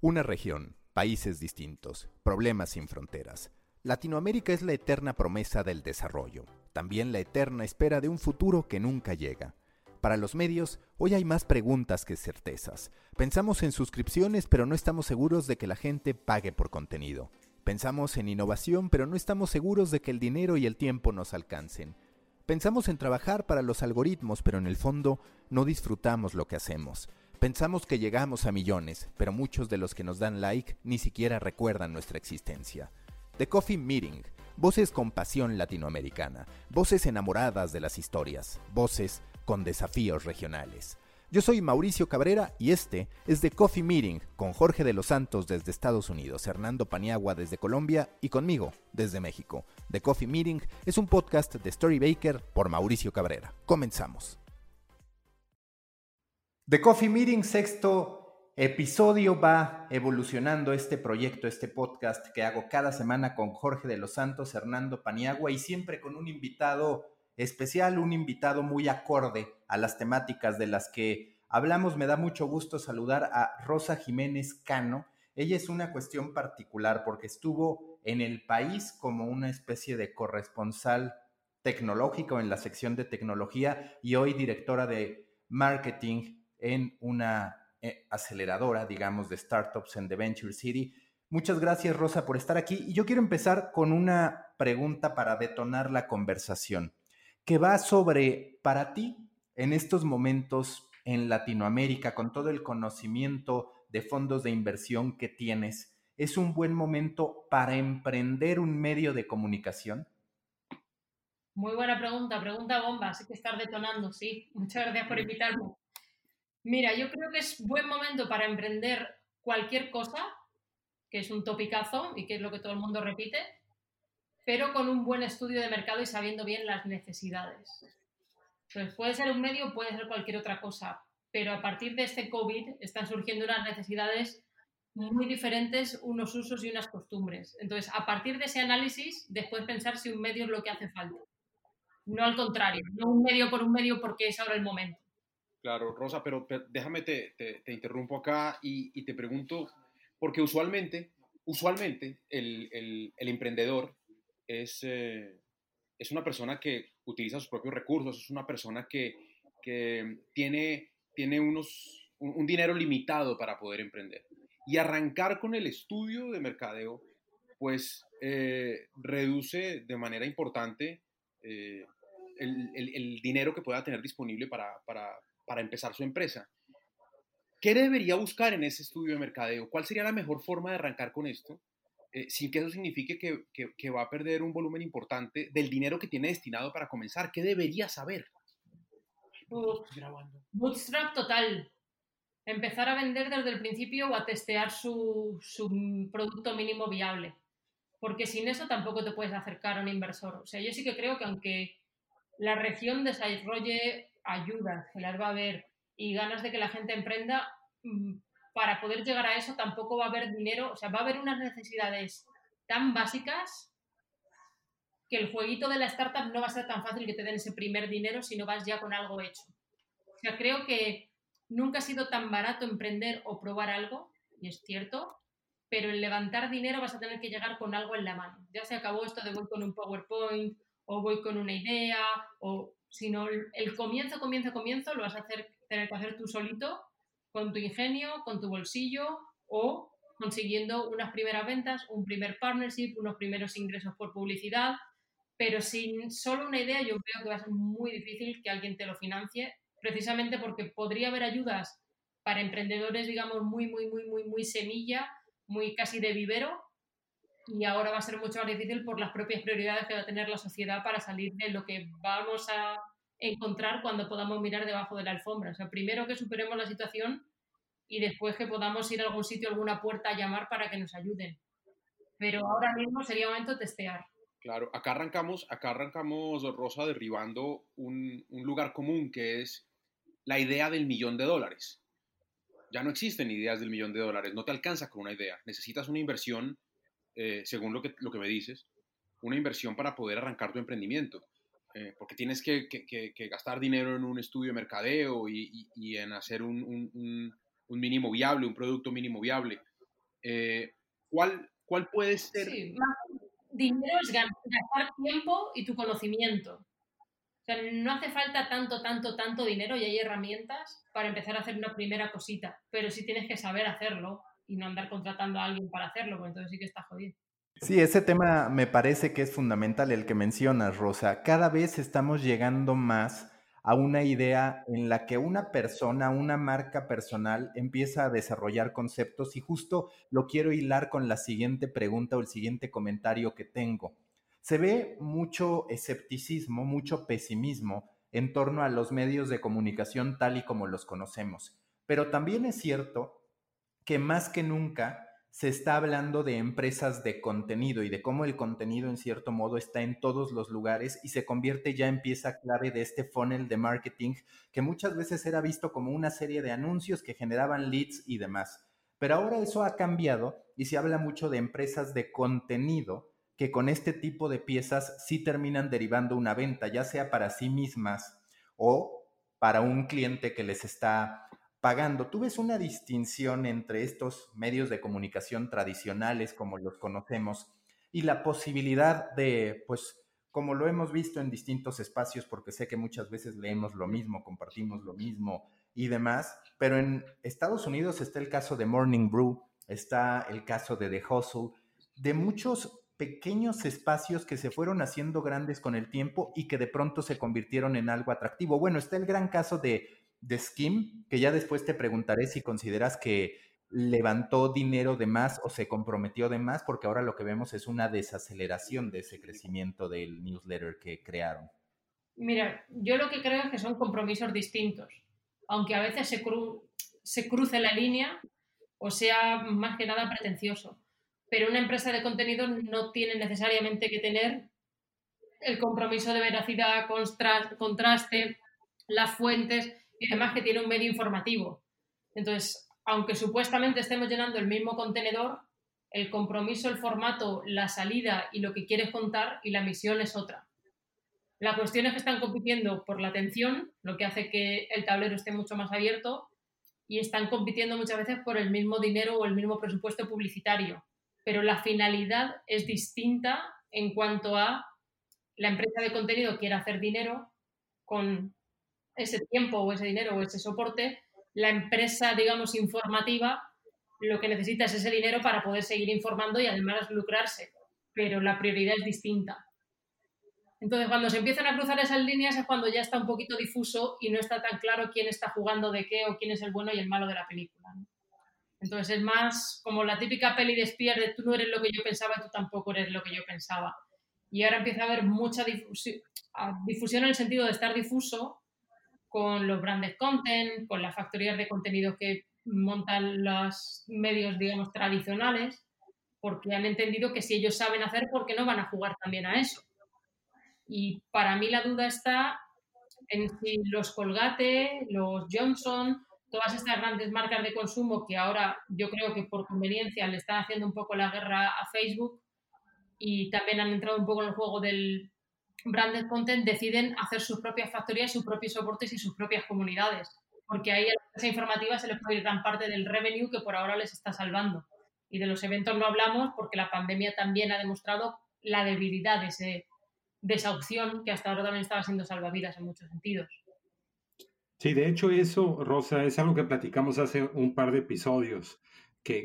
Una región, países distintos, problemas sin fronteras. Latinoamérica es la eterna promesa del desarrollo, también la eterna espera de un futuro que nunca llega. Para los medios, hoy hay más preguntas que certezas. Pensamos en suscripciones, pero no estamos seguros de que la gente pague por contenido. Pensamos en innovación, pero no estamos seguros de que el dinero y el tiempo nos alcancen. Pensamos en trabajar para los algoritmos, pero en el fondo no disfrutamos lo que hacemos. Pensamos que llegamos a millones, pero muchos de los que nos dan like ni siquiera recuerdan nuestra existencia. The Coffee Meeting, voces con pasión latinoamericana, voces enamoradas de las historias, voces con desafíos regionales. Yo soy Mauricio Cabrera y este es The Coffee Meeting con Jorge de los Santos desde Estados Unidos, Hernando Paniagua desde Colombia y conmigo desde México. The Coffee Meeting es un podcast de Story Baker por Mauricio Cabrera. Comenzamos. The Coffee Meeting, sexto episodio, va evolucionando este proyecto, este podcast que hago cada semana con Jorge de los Santos, Hernando Paniagua y siempre con un invitado especial, un invitado muy acorde a las temáticas de las que hablamos. Me da mucho gusto saludar a Rosa Jiménez Cano. Ella es una cuestión particular porque estuvo en el país como una especie de corresponsal tecnológico en la sección de tecnología y hoy directora de marketing en una eh, aceleradora, digamos, de startups en The Venture City. Muchas gracias, Rosa, por estar aquí. Y yo quiero empezar con una pregunta para detonar la conversación, que va sobre, para ti, en estos momentos en Latinoamérica, con todo el conocimiento de fondos de inversión que tienes, ¿es un buen momento para emprender un medio de comunicación? Muy buena pregunta, pregunta bomba, así que estar detonando, sí. Muchas gracias por invitarme. Mira, yo creo que es buen momento para emprender cualquier cosa, que es un topicazo y que es lo que todo el mundo repite, pero con un buen estudio de mercado y sabiendo bien las necesidades. Entonces, puede ser un medio, puede ser cualquier otra cosa, pero a partir de este COVID están surgiendo unas necesidades muy diferentes, unos usos y unas costumbres. Entonces, a partir de ese análisis, después pensar si un medio es lo que hace falta. No al contrario, no un medio por un medio porque es ahora el momento. Claro, Rosa, pero, déjame te, te, interrumpo acá y, te pregunto, porque usualmente, usualmente el, el, emprendedor es, eh, es una persona que utiliza sus propios recursos, es una persona que, que tiene, tiene unos, un, dinero limitado para poder emprender. Y arrancar con el estudio de mercadeo, pues eh, reduce de manera importante eh, el, el, dinero que pueda tener disponible para, para, para empezar su empresa. ¿Qué debería buscar en ese estudio de mercadeo? ¿Cuál sería la mejor forma de arrancar con esto? Eh, sin que eso signifique que, va a perder un volumen importante del dinero que tiene destinado para comenzar. ¿Qué debería saber? bootstrap total. Empezar a vender desde el principio o a testear su, su producto mínimo viable. Porque sin eso tampoco te puedes acercar a un inversor. O sea, yo sí que creo que aunque la región desarrolle ayuda que las va a haber y ganas de que la gente emprenda, mm, para poder llegar a eso tampoco va a haber dinero, o sea, va a haber unas necesidades tan básicas que el jueguito de la startup no va a ser tan fácil que te den ese primer dinero si no vas ya con algo hecho. O sea, creo que nunca ha sido tan barato emprender o probar algo, y es cierto, pero el levantar dinero vas a tener que llegar con algo en la mano. Ya se acabó esto de voy con un PowerPoint o voy con una idea o sino el comienzo, comienzo, comienzo lo vas a hacer, tener que hacer tú solito, con tu ingenio, con tu bolsillo o consiguiendo unas primeras ventas, un primer partnership, unos primeros ingresos por publicidad, pero sin solo una idea yo creo que va a ser muy difícil que alguien te lo financie, precisamente porque podría haber ayudas para emprendedores, digamos, muy, muy, muy, muy, muy semilla, muy casi de vivero, y ahora va a ser mucho más difícil por las propias prioridades que va a tener la sociedad para salir de lo que vamos a encontrar cuando podamos mirar debajo de la alfombra. O sea, primero que superemos la situación y después que podamos ir a algún sitio, a alguna puerta a llamar para que nos ayuden. Pero ahora mismo sería momento testear. Claro, acá arrancamos, acá arrancamos, Rosa, derribando un, un lugar común que es la idea del millón de dólares. Ya no existen ideas del millón de dólares, no te alcanza con una idea, necesitas una inversión eh, según lo que, lo que me dices, una inversión para poder arrancar tu emprendimiento. Eh, porque tienes que, gastar dinero en un estudio de mercadeo y, en hacer un, mínimo viable, un producto mínimo viable. Eh, ¿cuál, ¿Cuál puede ser? Sí, dinero es gastar tiempo y tu conocimiento. O sea, no hace falta tanto, tanto, tanto dinero y hay herramientas para empezar a hacer una primera cosita, pero sí tienes que saber hacerlo y no andar contratando a alguien para hacerlo, porque entonces sí que está jodido. Sí, ese tema me parece que es fundamental el que mencionas, Rosa. Cada vez estamos llegando más a una idea en la que una persona, una marca personal empieza a desarrollar conceptos y justo lo quiero hilar con la siguiente pregunta o el siguiente comentario que tengo. Se ve mucho escepticismo, mucho pesimismo en torno a los medios de comunicación tal y como los conocemos, pero también es cierto que más que nunca se está hablando de empresas de contenido y de cómo el contenido en cierto modo está en todos los lugares y se convierte ya en pieza clave de este funnel de marketing que muchas veces era visto como una serie de anuncios que generaban leads y demás. Pero ahora eso ha cambiado y se habla mucho de empresas de contenido que con este tipo de piezas sí terminan derivando una venta, ya sea para sí mismas o para un cliente que les está pagando. ¿Tú ves una distinción entre estos medios de comunicación tradicionales como los conocemos y la posibilidad de, pues, como lo hemos visto en distintos espacios, porque sé que muchas veces leemos lo mismo, compartimos lo mismo y demás, pero en Estados Unidos está el caso de Morning Brew, está el caso de The Hustle, de muchos pequeños espacios que se fueron haciendo grandes con el tiempo y que de pronto se convirtieron en algo atractivo. Bueno, está el gran caso de de Skim, que ya después te preguntaré si consideras que levantó dinero de más o se comprometió de más, porque ahora lo que vemos es una desaceleración de ese crecimiento del newsletter que crearon. Mira, yo lo que creo es que son compromisos distintos, aunque a veces se, se cruce la línea o sea más que nada pretencioso. Pero una empresa de contenido no tiene necesariamente que tener el compromiso de veracidad, contraste, las fuentes y además que tiene un medio informativo. Entonces, aunque supuestamente estemos llenando el mismo contenedor, el compromiso, el formato, la salida y lo que quieres contar y la misión es otra. La cuestión es que están compitiendo por la atención, lo que hace que el tablero esté mucho más abierto, y están compitiendo muchas veces por el mismo dinero o el mismo presupuesto publicitario. Pero la finalidad es distinta en cuanto a la empresa de contenido quiere hacer dinero con ese tiempo o ese dinero o ese soporte, la empresa, digamos, informativa lo que necesita es ese dinero para poder seguir informando y además lucrarse, pero la prioridad es distinta. Entonces, cuando se empiezan a cruzar esas líneas es cuando ya está un poquito difuso y no está tan claro quién está jugando de qué o quién es el bueno y el malo de la película. Entonces, es más como la típica peli de espías de tú no eres lo que yo pensaba y tú tampoco eres lo que yo pensaba. Y ahora empieza a haber mucha difusión, difusión en el sentido de estar difuso, con los branded content, con las factorías de contenido que montan los medios, digamos, tradicionales, porque han entendido que si ellos saben hacer, ¿por qué no van a jugar también a eso? Y para mí la duda está en si los Colgate, los Johnson, todas estas grandes marcas de consumo que ahora yo creo que por conveniencia le están haciendo un poco la guerra a Facebook y también han entrado un poco en el juego del branded content deciden hacer sus propias factorías, sus propios soportes y sus propias comunidades, porque ahí a la empresa informativa se les puede ir gran parte del revenue que por ahora les está salvando. Y de los eventos no hablamos porque la pandemia también ha demostrado la debilidad de, ese, de esa opción que hasta ahora también estaba siendo salvavidas en muchos sentidos. Sí, de hecho eso, Rosa, es algo que platicamos hace un par de episodios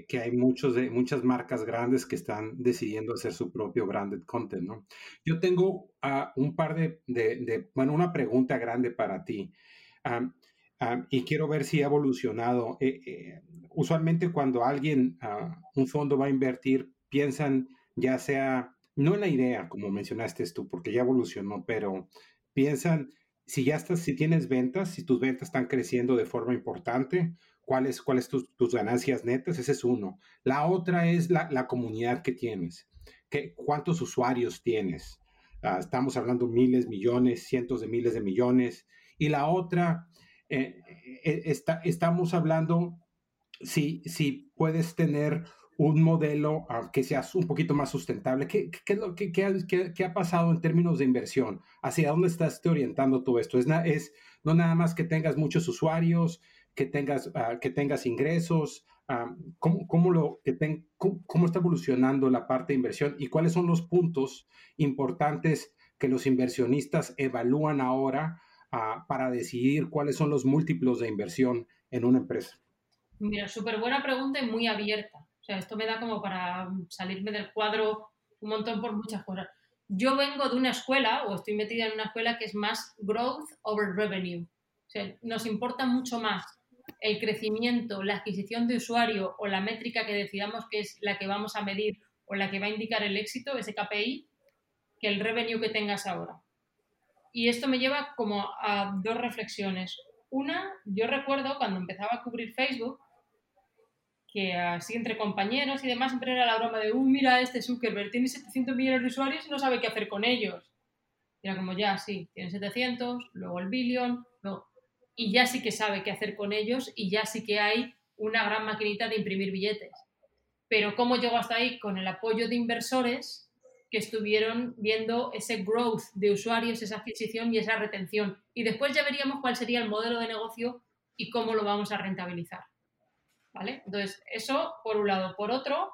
que, hay muchos de, muchas marcas grandes que están decidiendo hacer su propio branded content, ¿no? Yo tengo uh, un par de, bueno, una pregunta grande para ti. y quiero ver si ha evolucionado. Eh, eh, usualmente cuando alguien, uh, un fondo va a invertir, piensan ya sea, no en la idea, como mencionaste tú, porque ya evolucionó, pero piensan si ya estás, si tienes ventas, si tus ventas están creciendo de forma importante, cuáles cuáles tus, tus, ganancias netas, ese es uno. La otra es la, la comunidad que tienes, que, cuántos usuarios tienes. Uh, estamos hablando miles, millones, cientos de miles de millones. Y la otra, eh, eh, está, estamos hablando si, si puedes tener un modelo uh, que sea un poquito más sustentable. ¿Qué, qué, qué, qué, qué ha pasado en términos de inversión? ¿Hacia dónde estás orientando todo esto? Es, es no nada más que tengas muchos usuarios, que tengas, uh, que tengas ingresos, ah, ¿cómo, lo, que cómo, está evolucionando la parte de inversión y cuáles son los puntos importantes que los inversionistas evalúan ahora ah, para decidir cuáles son los múltiplos de inversión en una empresa? Mira, súper buena pregunta y muy abierta. O sea, esto me da como para salirme del cuadro un montón por muchas cosas. Yo vengo de una escuela, o estoy metida en una escuela que es más growth over revenue. O sea, nos importa mucho más el crecimiento, la adquisición de usuario o la métrica que decidamos que es la que vamos a medir o la que va a indicar el éxito, ese KPI, que el revenue que tengas ahora. Y esto me lleva como a dos reflexiones. Una, yo recuerdo cuando empezaba a cubrir Facebook, que así entre compañeros y demás siempre era la broma de, uh, mira, este Zuckerberg tiene 700 millones de usuarios y no sabe qué hacer con ellos. era como, ya, sí, tiene 700, luego el billion, y ya sí que sabe qué hacer con ellos y ya sí que hay una gran maquinita de imprimir billetes. Pero ¿cómo llegó hasta ahí? Con el apoyo de inversores que estuvieron viendo ese growth de usuarios, esa adquisición y esa retención. Y después ya veríamos cuál sería el modelo de negocio y cómo lo vamos a rentabilizar. ¿vale? Entonces, eso por un lado. Por otro,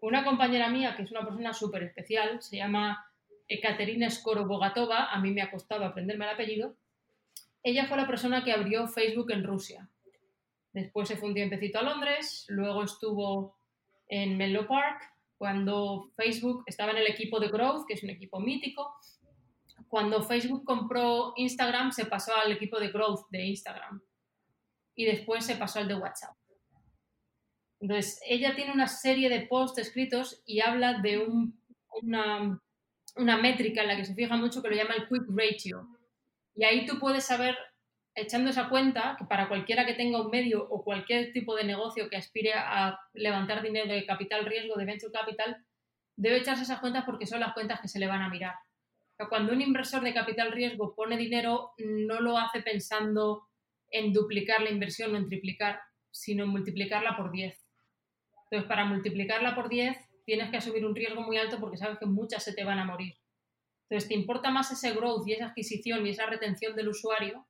una compañera mía, que es una persona súper especial, se llama Ekaterina Skorobogatova, a mí me ha costado aprenderme el apellido, ella fue la persona que abrió Facebook en Rusia. Después se fue un tiempecito a Londres, luego estuvo en Menlo Park, cuando Facebook estaba en el equipo de Growth, que es un equipo mítico. Cuando Facebook compró Instagram, se pasó al equipo de Growth de Instagram. Y después se pasó al de WhatsApp. Entonces, ella tiene una serie de posts escritos y habla de una, una métrica en la que se fija mucho que lo llama el quick ratio. Y ahí tú puedes saber, echando esa cuenta, que para cualquiera que tenga un medio o cualquier tipo de negocio que aspire a levantar dinero de capital riesgo, de venture capital, debe echarse esas cuentas porque son las cuentas que se le van a mirar. cuando un inversor de capital riesgo pone dinero, no lo hace pensando en duplicar la inversión o en triplicar, sino en multiplicarla por 10. Entonces, para multiplicarla por 10, tienes que asumir un riesgo muy alto porque sabes que muchas se te van a morir. Entonces, te importa más ese growth y esa adquisición y esa retención del usuario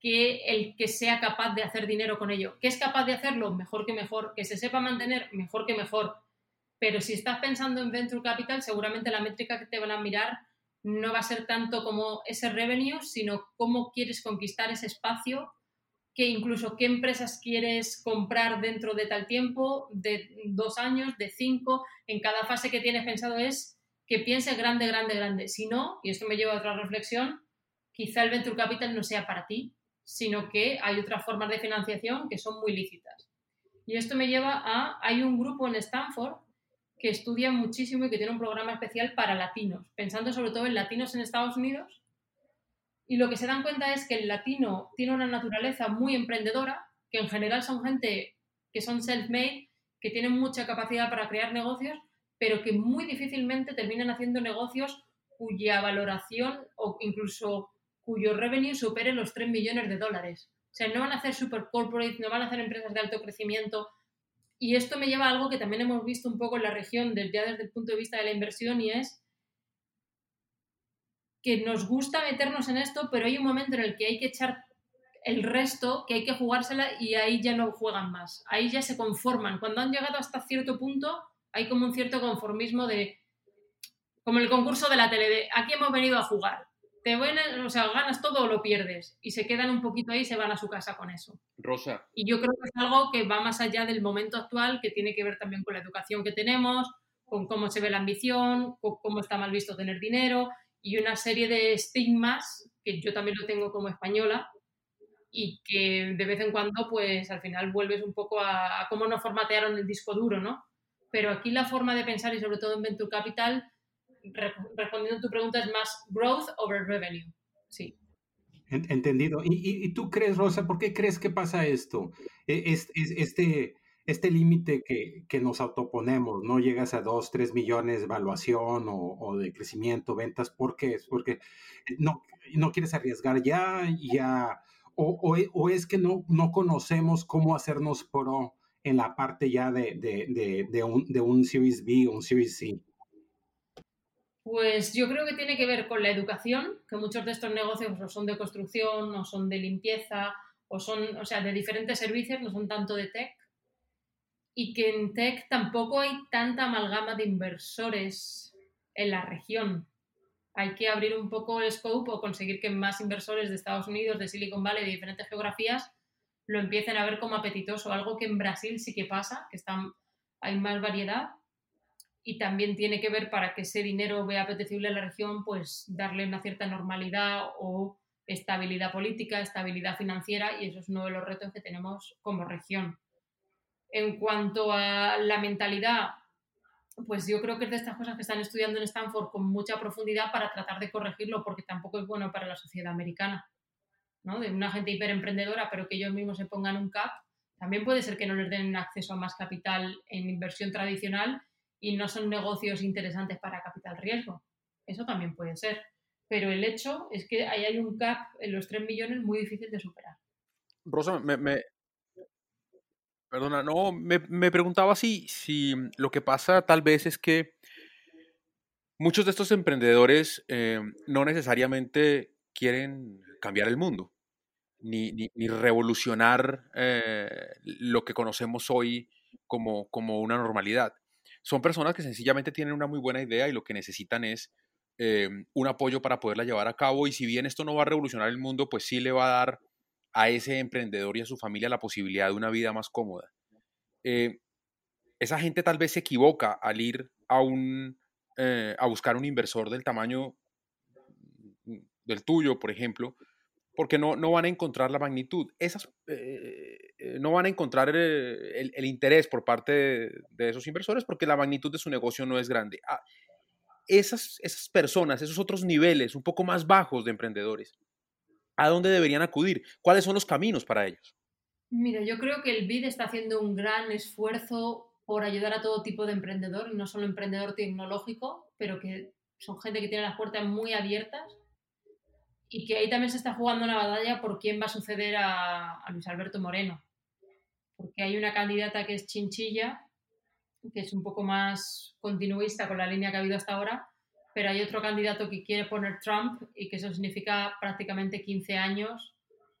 que el que sea capaz de hacer dinero con ello. ¿Qué es capaz de hacerlo? Mejor que mejor. Que se sepa mantener, mejor que mejor. Pero si estás pensando en Venture Capital, seguramente la métrica que te van a mirar no va a ser tanto como ese revenue, sino cómo quieres conquistar ese espacio que incluso qué empresas quieres comprar dentro de tal tiempo, de dos años, de cinco, en cada fase que tienes pensado es que pienses grande, grande, grande. Si no, y esto me lleva a otra reflexión, quizá el Venture Capital no sea para ti, sino que hay otras formas de financiación que son muy lícitas. Y esto me lleva a, hay un grupo en Stanford que estudia muchísimo y que tiene un programa especial para latinos, pensando sobre todo en latinos en Estados Unidos y lo que se dan cuenta es que el latino tiene una naturaleza muy emprendedora, que en general son gente que son self-made, que tienen mucha capacidad para crear negocios, pero que muy difícilmente terminan haciendo negocios cuya valoración o incluso cuyo revenue supere los 3 millones de dólares. O sea, no van a hacer super corporate, no van a hacer empresas de alto crecimiento. Y esto me lleva a algo que también hemos visto un poco en la región ya desde el punto de vista de la inversión y es que nos gusta meternos en esto, pero hay un momento en el que hay que echar el resto, que hay que jugársela y ahí ya no juegan más. Ahí ya se conforman. Cuando han llegado hasta cierto punto, hay como un cierto conformismo de, como el concurso de la tele, de aquí hemos venido a jugar. Te o sea, ganas todo o lo pierdes. Y se quedan un poquito ahí y se van a su casa con eso. Rosa. Y yo creo que es algo que va más allá del momento actual, que tiene que ver también con la educación que tenemos, con cómo se ve la ambición, con cómo está mal visto tener dinero y una serie de estigmas que yo también lo tengo como española y que de vez en cuando pues al final vuelves un poco a, cómo nos formatearon el disco duro, ¿no? Pero aquí la forma de pensar y sobre todo en Venture Capital, respondiendo a tu pregunta, es más growth over revenue. Sí. Entendido. ¿Y, y, tú crees, Rosa, por qué crees que pasa esto? E, es, este, este límite que, que, nos autoponemos, no llegas a 2, 3 millones de evaluación o, o, de crecimiento, ventas, ¿por qué? Porque no, no quieres arriesgar ya, ya o, o, o, es que no, no conocemos cómo hacernos pro en la parte ya de, un, Series B o un Series C. Pues yo creo que tiene que ver con la educación, que muchos de estos negocios son de construcción, no son de limpieza, o son, o sea, de diferentes servicios, no son tanto de tech y que en tech tampoco hay tanta amalgama de inversores en la región. Hay que abrir un poco el scope o conseguir que más inversores de Estados Unidos, de Silicon Valley, de diferentes geografías, lo empiecen a ver como apetitoso, algo que en Brasil sí que pasa, que hay más variedad y también tiene que ver para que ese dinero vea apetecible en la región, pues darle una cierta normalidad o estabilidad política, estabilidad financiera y eso es uno de los retos que tenemos como región. En cuanto a la mentalidad, pues yo creo que es de estas cosas que están estudiando en Stanford con mucha profundidad para tratar de corregirlo porque tampoco es bueno para la sociedad americana. ¿No? De una gente hiperemprendedora, pero que ellos mismos se pongan un cap, también puede ser que no les den acceso a más capital en inversión tradicional y no son negocios interesantes para capital riesgo. Eso también puede ser pero el hecho es que ahí hay un cap en los 3 millones muy difícil de superar. Rosa, me, perdona, no, me, preguntaba si, si lo que pasa tal vez es que muchos de estos emprendedores eh, no necesariamente quieren cambiar el mundo, ni, revolucionar eh, lo que conocemos hoy como, como una normalidad. Son personas que sencillamente tienen una muy buena idea y lo que necesitan es eh, un apoyo para poderla llevar a cabo y si bien esto no va a revolucionar el mundo, pues sí le va a dar a ese emprendedor y a su familia la posibilidad de una vida más cómoda. Eh, esa gente tal vez se equivoca al ir a, un, a buscar un inversor del tamaño del tuyo, por ejemplo, porque no, no van a encontrar la magnitud. Esas, no van a encontrar el, interés por parte de, esos inversores porque la magnitud de su negocio no es grande. Ah, esas, esas personas, esos otros niveles un poco más bajos de emprendedores, ¿a dónde deberían acudir? ¿Cuáles son los caminos para ellos? Mira, yo creo que el BID está haciendo un gran esfuerzo por ayudar a todo tipo de emprendedor, no solo emprendedor tecnológico, pero que son gente que tiene las puertas muy abiertas y que ahí también se está jugando una batalla por quién va a suceder a, a Luis Alberto Moreno. Porque hay una candidata que es Chinchilla, que es un poco más continuista con la línea que ha habido hasta ahora, pero hay otro candidato que quiere poner Trump y que eso significa prácticamente 15 años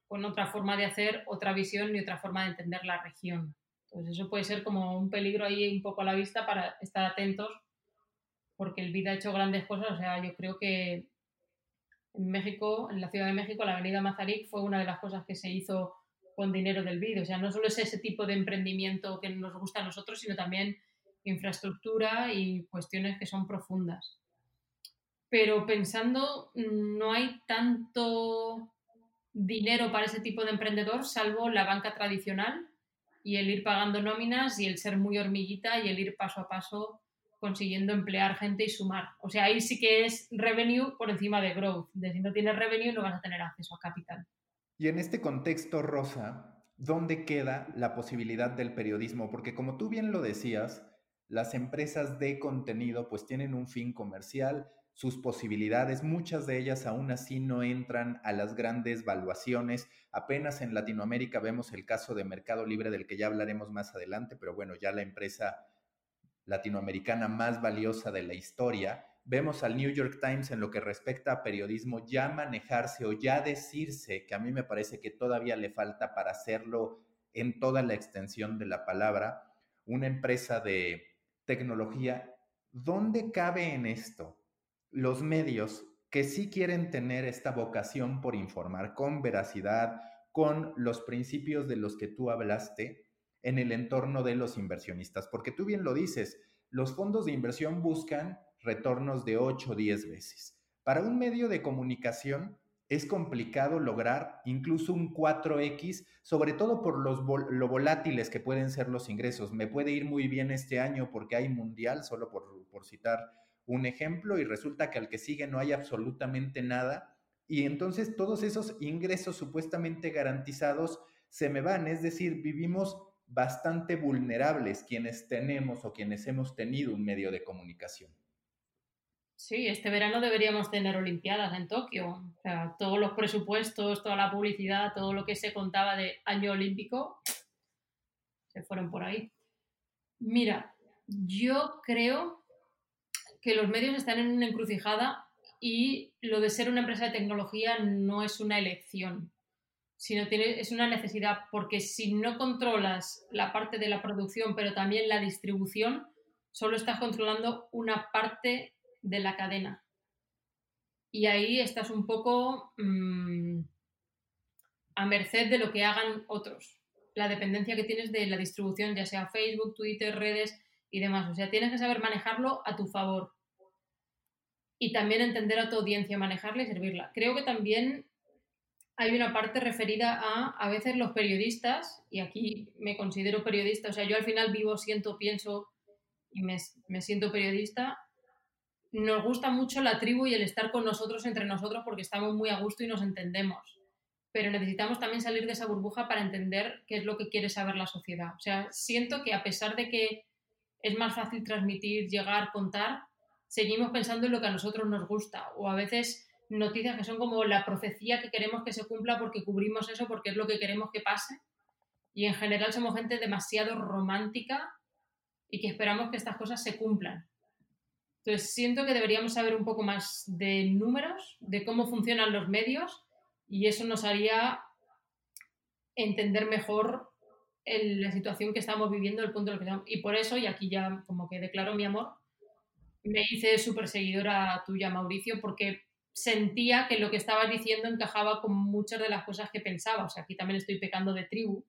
con otra forma de hacer, otra visión y otra forma de entender la región. Entonces eso puede ser como un peligro ahí un poco a la vista para estar atentos porque el BID ha hecho grandes cosas. O sea, yo creo que en México, en la Ciudad de México, la avenida Mazarik fue una de las cosas que se hizo con dinero del BID. O sea, no solo es ese tipo de emprendimiento que nos gusta a nosotros, sino también infraestructura y cuestiones que son profundas. Pero pensando, no hay tanto dinero para ese tipo de emprendedor, salvo la banca tradicional y el ir pagando nóminas y el ser muy hormiguita y el ir paso a paso consiguiendo emplear gente y sumar. O sea, ahí sí que es revenue por encima de growth. Si no tienes revenue no vas a tener acceso a capital. Y en este contexto, Rosa, ¿dónde queda la posibilidad del periodismo? Porque como tú bien lo decías, las empresas de contenido pues tienen un fin comercial, sus posibilidades, muchas de ellas aún así no entran a las grandes valuaciones. Apenas en Latinoamérica vemos el caso de Mercado Libre del que ya hablaremos más adelante, pero bueno, ya la empresa latinoamericana más valiosa de la historia. Vemos al New York Times en lo que respecta a periodismo ya manejarse o ya decirse, que a mí me parece que todavía le falta para hacerlo en toda la extensión de la palabra, una empresa de tecnología, ¿dónde cabe en esto los medios que sí quieren tener esta vocación por informar con veracidad, con los principios de los que tú hablaste en el entorno de los inversionistas? Porque tú bien lo dices, los fondos de inversión buscan retornos de 8 o 10 veces. Para un medio de comunicación, es complicado lograr incluso un 4X, sobre todo por los lo volátiles que pueden ser los ingresos. Me puede ir muy bien este año porque hay mundial, solo por, por citar un ejemplo, y resulta que al que sigue no hay absolutamente nada. Y entonces todos esos ingresos supuestamente garantizados se me van, es decir, vivimos bastante vulnerables quienes tenemos o quienes hemos tenido un medio de comunicación. Sí, este verano deberíamos tener Olimpiadas en Tokio. O sea, todos los presupuestos, toda la publicidad, todo lo que se contaba de año olímpico, se fueron por ahí. Mira, yo creo que los medios están en una encrucijada y lo de ser una empresa de tecnología no es una elección. Sino es una necesidad, porque si no controlas la parte de la producción, pero también la distribución, solo estás controlando una parte de la cadena. Y ahí estás un poco mm, a merced de lo que hagan otros. La dependencia que tienes de la distribución, ya sea Facebook, Twitter, redes y demás. O sea, tienes que saber manejarlo a tu favor. Y también entender a tu audiencia, manejarla y servirla. Creo que también hay una parte referida a a veces los periodistas, y aquí me considero periodista, o sea, yo al final vivo, siento, pienso y me, siento periodista, nos gusta mucho la tribu y el estar con nosotros entre nosotros porque estamos muy a gusto y nos entendemos. Pero necesitamos también salir de esa burbuja para entender qué es lo que quiere saber la sociedad. O sea, siento que a pesar de que es más fácil transmitir, llegar, contar, seguimos pensando en lo que a nosotros nos gusta. O a veces noticias que son como la profecía que queremos que se cumpla porque cubrimos eso, porque es lo que queremos que pase. Y en general somos gente demasiado romántica y que esperamos que estas cosas se cumplan. Entonces, siento que deberíamos saber un poco más de números, de cómo funcionan los medios, y eso nos haría entender mejor la situación que estamos viviendo, el punto en el que estamos. Y por eso, y aquí ya como que declaro mi amor, me hice súper seguidora tuya, Mauricio, porque sentía que lo que estabas diciendo encajaba con muchas de las cosas que pensaba. O sea, aquí también estoy pecando de tribu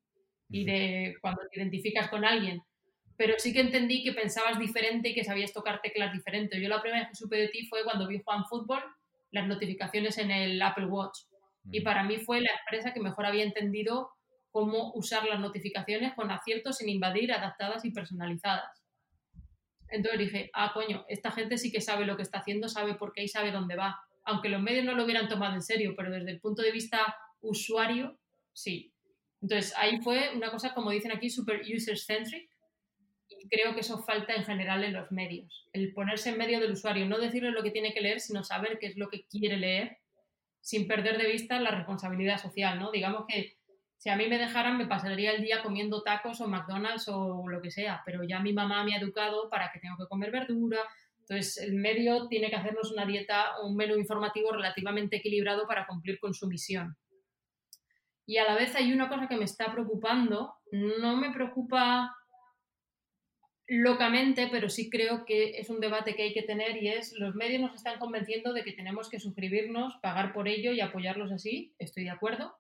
y de cuando te identificas con alguien. Pero sí que entendí que pensabas diferente y que sabías tocar teclas diferentes. Yo la primera vez que supe de ti fue cuando vi Juan Fútbol, las notificaciones en el Apple Watch. Y para mí fue la empresa que mejor había entendido cómo usar las notificaciones con aciertos sin invadir, adaptadas y personalizadas. Entonces dije, ah, coño, esta gente sí que sabe lo que está haciendo, sabe por qué y sabe dónde va aunque los medios no lo hubieran tomado en serio, pero desde el punto de vista usuario, sí. Entonces, ahí fue una cosa, como dicen aquí, super user-centric, y creo que eso falta en general en los medios. El ponerse en medio del usuario, no decirle lo que tiene que leer, sino saber qué es lo que quiere leer, sin perder de vista la responsabilidad social, ¿no? Digamos que si a mí me dejaran, me pasaría el día comiendo tacos o McDonald's o lo que sea, pero ya mi mamá me ha educado para que tengo que comer verdura, entonces, el medio tiene que hacernos una dieta, un menú informativo relativamente equilibrado para cumplir con su misión. Y a la vez hay una cosa que me está preocupando, no me preocupa locamente, pero sí creo que es un debate que hay que tener y es, los medios nos están convenciendo de que tenemos que suscribirnos, pagar por ello y apoyarlos así, estoy de acuerdo,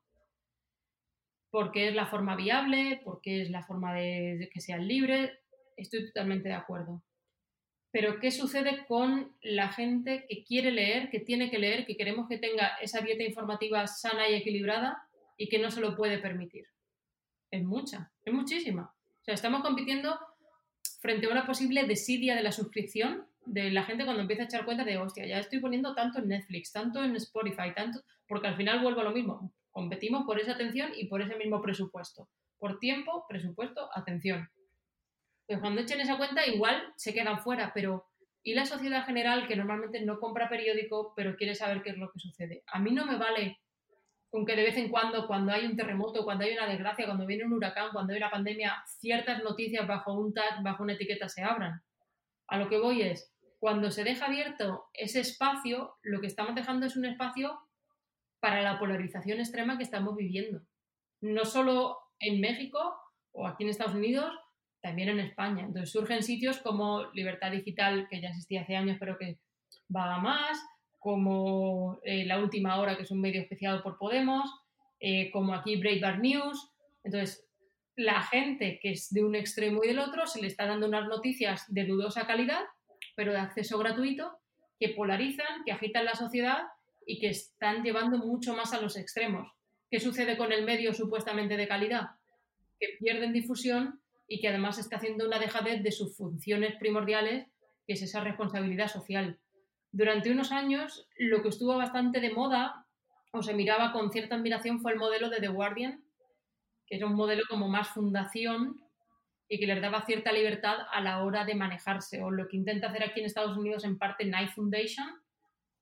porque es la forma viable, porque es la forma de, de que sean libres, estoy totalmente de acuerdo. Pero ¿qué sucede con la gente que quiere leer, que tiene que leer, que queremos que tenga esa dieta informativa sana y equilibrada y que no se lo puede permitir? Es mucha, es muchísima. O sea, estamos compitiendo frente a una posible desidia de la suscripción de la gente cuando empieza a echar cuenta de, hostia, ya estoy poniendo tanto en Netflix, tanto en Spotify, tanto, porque al final vuelvo a lo mismo. Competimos por esa atención y por ese mismo presupuesto. Por tiempo, presupuesto, atención. Pues cuando echen esa cuenta igual se quedan fuera, pero ¿y la sociedad general que normalmente no compra periódico pero quiere saber qué es lo que sucede? A mí no me vale con que de vez en cuando, cuando hay un terremoto, cuando hay una desgracia, cuando viene un huracán, cuando hay una pandemia, ciertas noticias bajo un tag, bajo una etiqueta se abran. A lo que voy es, cuando se deja abierto ese espacio, lo que estamos dejando es un espacio para la polarización extrema que estamos viviendo. No solo en México o aquí en Estados Unidos, también en España. Entonces surgen sitios como Libertad Digital, que ya existía hace años, pero que va a más, como eh, La Última Hora, que es un medio especiado por Podemos, eh, como aquí Breitbart News. Entonces, la gente que es de un extremo y del otro se le está dando unas noticias de dudosa calidad, pero de acceso gratuito, que polarizan, que agitan la sociedad y que están llevando mucho más a los extremos. ¿Qué sucede con el medio supuestamente de calidad? Que pierden difusión y que además está haciendo una dejadez de sus funciones primordiales, que es esa responsabilidad social. Durante unos años, lo que estuvo bastante de moda o se miraba con cierta admiración fue el modelo de The Guardian, que era un modelo como más fundación y que les daba cierta libertad a la hora de manejarse, o lo que intenta hacer aquí en Estados Unidos en parte Night Foundation,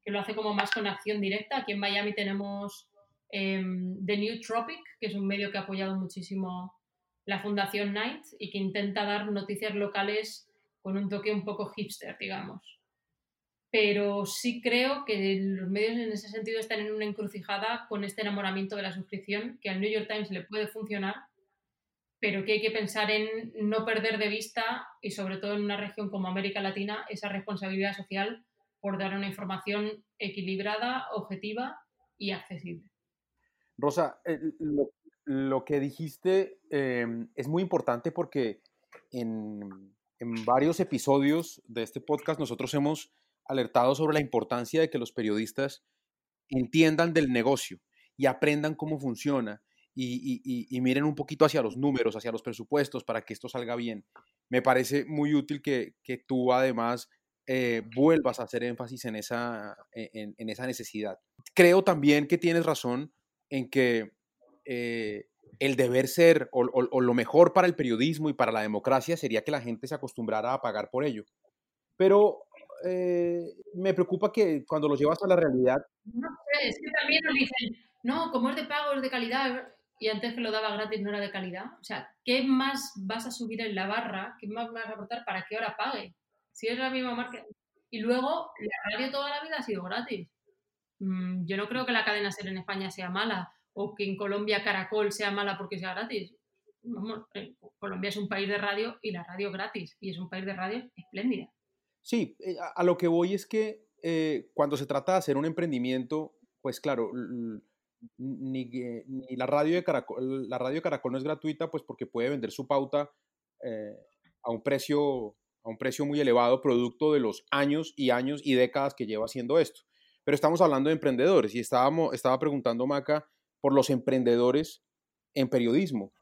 que lo hace como más con acción directa. Aquí en Miami tenemos em, The New Tropic, que es un medio que ha apoyado muchísimo la Fundación Knight y que intenta dar noticias locales con un toque un poco hipster, digamos. pero sí creo que los medios en ese sentido están en una encrucijada con este enamoramiento de la suscripción, que al New York Times le puede funcionar, pero que hay que pensar en no perder de vista, y sobre todo en una región como América Latina, esa responsabilidad social por dar una información equilibrada, objetiva y accesible. Rosa, eh, lo, que dijiste eh, es muy importante porque en, varios episodios de este podcast nosotros hemos alertado sobre la importancia de que los periodistas entiendan del negocio y aprendan cómo funciona y, miren un poquito hacia los números, hacia los presupuestos para que esto salga bien. Me parece muy útil que, tú además eh, vuelvas a hacer énfasis en esa, en, esa necesidad. Creo también que tienes razón en que eh, el deber ser o, lo mejor para el periodismo y para la democracia sería que la gente se acostumbrara a pagar por ello. Pero eh, me preocupa que cuando lo llevas a la realidad... No es que también nos dicen, no, como es de pago, es de calidad, y antes que lo daba gratis no era de calidad. O sea, ¿qué más vas a subir en la barra? ¿Qué más vas a aportar para que ahora pague? Si es la misma marca. Y luego, la radio toda la vida ha sido gratis. Mm, yo no creo que la cadena ser en España sea mala o que en Colombia Caracol sea mala porque sea gratis. Eh, Colombia es un país de radio y la radio gratis y es un país de radio espléndida. Sí, eh, a, lo que voy es que eh, cuando se trata de hacer un emprendimiento, pues claro, ni, la, radio de Caracol, la radio Caracol no es gratuita, pues porque puede vender su pauta a, un precio, a un precio muy elevado, producto de los años y años y décadas que lleva haciendo esto. Pero estamos hablando de emprendedores y estábamos, estaba preguntando Maca por los emprendedores en periodismo.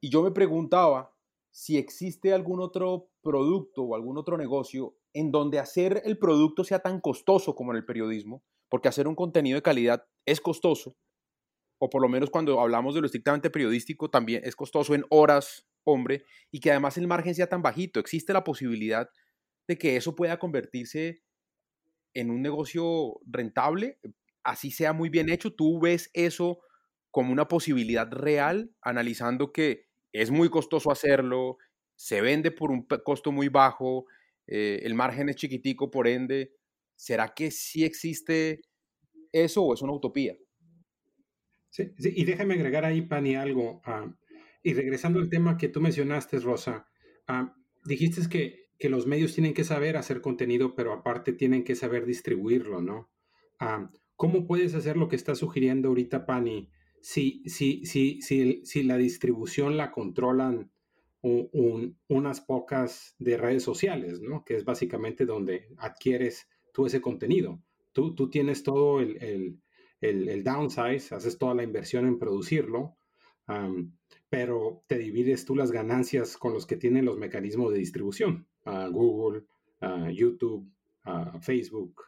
Y yo me preguntaba si existe algún otro producto o algún otro negocio en donde hacer el producto sea tan costoso como en el periodismo, porque hacer un contenido de calidad es costoso, o por lo menos cuando hablamos de lo estrictamente periodístico también es costoso en horas, hombre, y que además el margen sea tan bajito. Existe la posibilidad de que eso pueda convertirse en un negocio rentable, así sea muy bien hecho. Tú ves eso como una posibilidad real, analizando que es muy costoso hacerlo, se vende por un costo muy bajo, eh, el margen es chiquitico, por ende, ¿será que sí existe eso o es una utopía? Sí, y déjame agregar ahí, Pani, algo. Y regresando al tema que tú mencionaste, Rosa, ah, dijiste que, que, los medios tienen que saber hacer contenido, pero aparte tienen que saber distribuirlo, ¿no? Ah, ¿Cómo puedes hacer lo que está sugiriendo ahorita, Pani, si, si, si, si, si la distribución la controlan unas pocas de redes sociales, ¿no? Que es básicamente donde adquieres tú ese contenido. Tú, tú tienes todo el, el, el, downsize, haces toda la inversión en producirlo, pero te divides tú las ganancias con los que tienen los mecanismos de distribución, Google, YouTube, Facebook,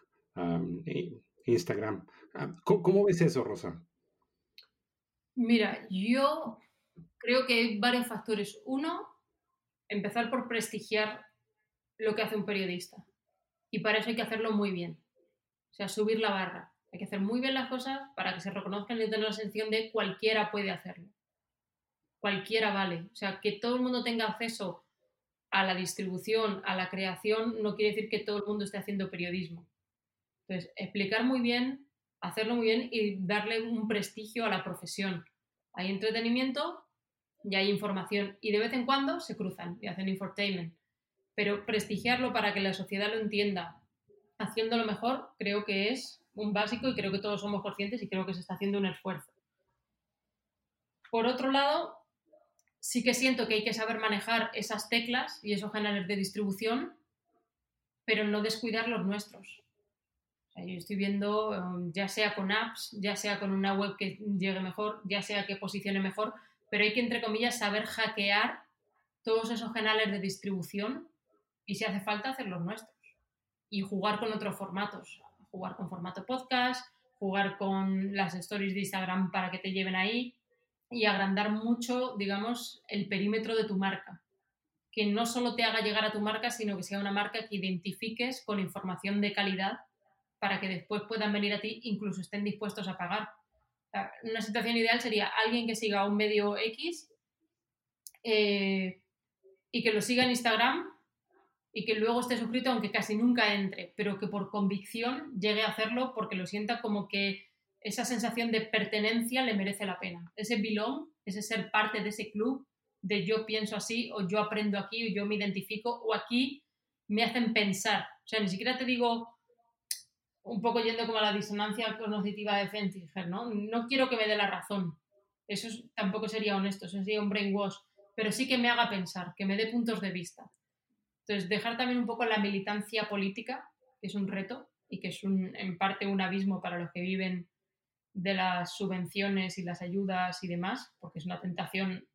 Instagram. ¿Cómo ves eso, Rosa? Mira, yo creo que hay varios factores. Uno, empezar por prestigiar lo que hace un periodista. Y para eso hay que hacerlo muy bien. O sea, subir la barra. Hay que hacer muy bien las cosas para que se reconozcan y tener la sensación de cualquiera puede hacerlo. Cualquiera vale. O sea, que todo el mundo tenga acceso a la distribución, a la creación, no quiere decir que todo el mundo esté haciendo periodismo. Entonces, explicar muy bien, hacerlo muy bien y darle un prestigio a la profesión. Hay entretenimiento, y hay información y de vez en cuando se cruzan y hacen infotainment. Pero prestigiarlo para que la sociedad lo entienda, haciéndolo mejor, creo que es un básico y creo que todos somos conscientes y creo que se está haciendo un esfuerzo. Por otro lado, sí que siento que hay que saber manejar esas teclas y esos canales de distribución, pero no descuidar los nuestros. Yo estoy viendo, um, ya sea con apps, ya sea con una web que llegue mejor, ya sea que posicione mejor, pero hay que, entre comillas, saber hackear todos esos canales de distribución y si hace falta hacer los nuestros y jugar con otros formatos, jugar con formato podcast, jugar con las stories de Instagram para que te lleven ahí y agrandar mucho, digamos, el perímetro de tu marca. Que no solo te haga llegar a tu marca, sino que sea una marca que identifiques con información de calidad para que después puedan venir a ti, incluso estén dispuestos a pagar una situación ideal sería alguien que siga un medio X eh, y que lo siga en Instagram y que luego esté suscrito aunque casi nunca entre, pero que por convicción llegue a hacerlo porque lo sienta como que esa sensación de pertenencia le merece la pena. Ese belong, ese ser parte de ese club, de yo pienso así o yo aprendo aquí o yo me identifico o aquí me hacen pensar. O sea, ni siquiera te digo un poco yendo como a la disonancia cognitiva de Fentinger, ¿no? No quiero que me dé la razón. Eso tampoco sería honesto, eso sería un brainwash, pero sí que me haga pensar, que me dé puntos de vista. Entonces, dejar también un poco la militancia política, que es un reto y que es en parte un abismo para los que viven de las subvenciones y las ayudas y demás, porque es una tentación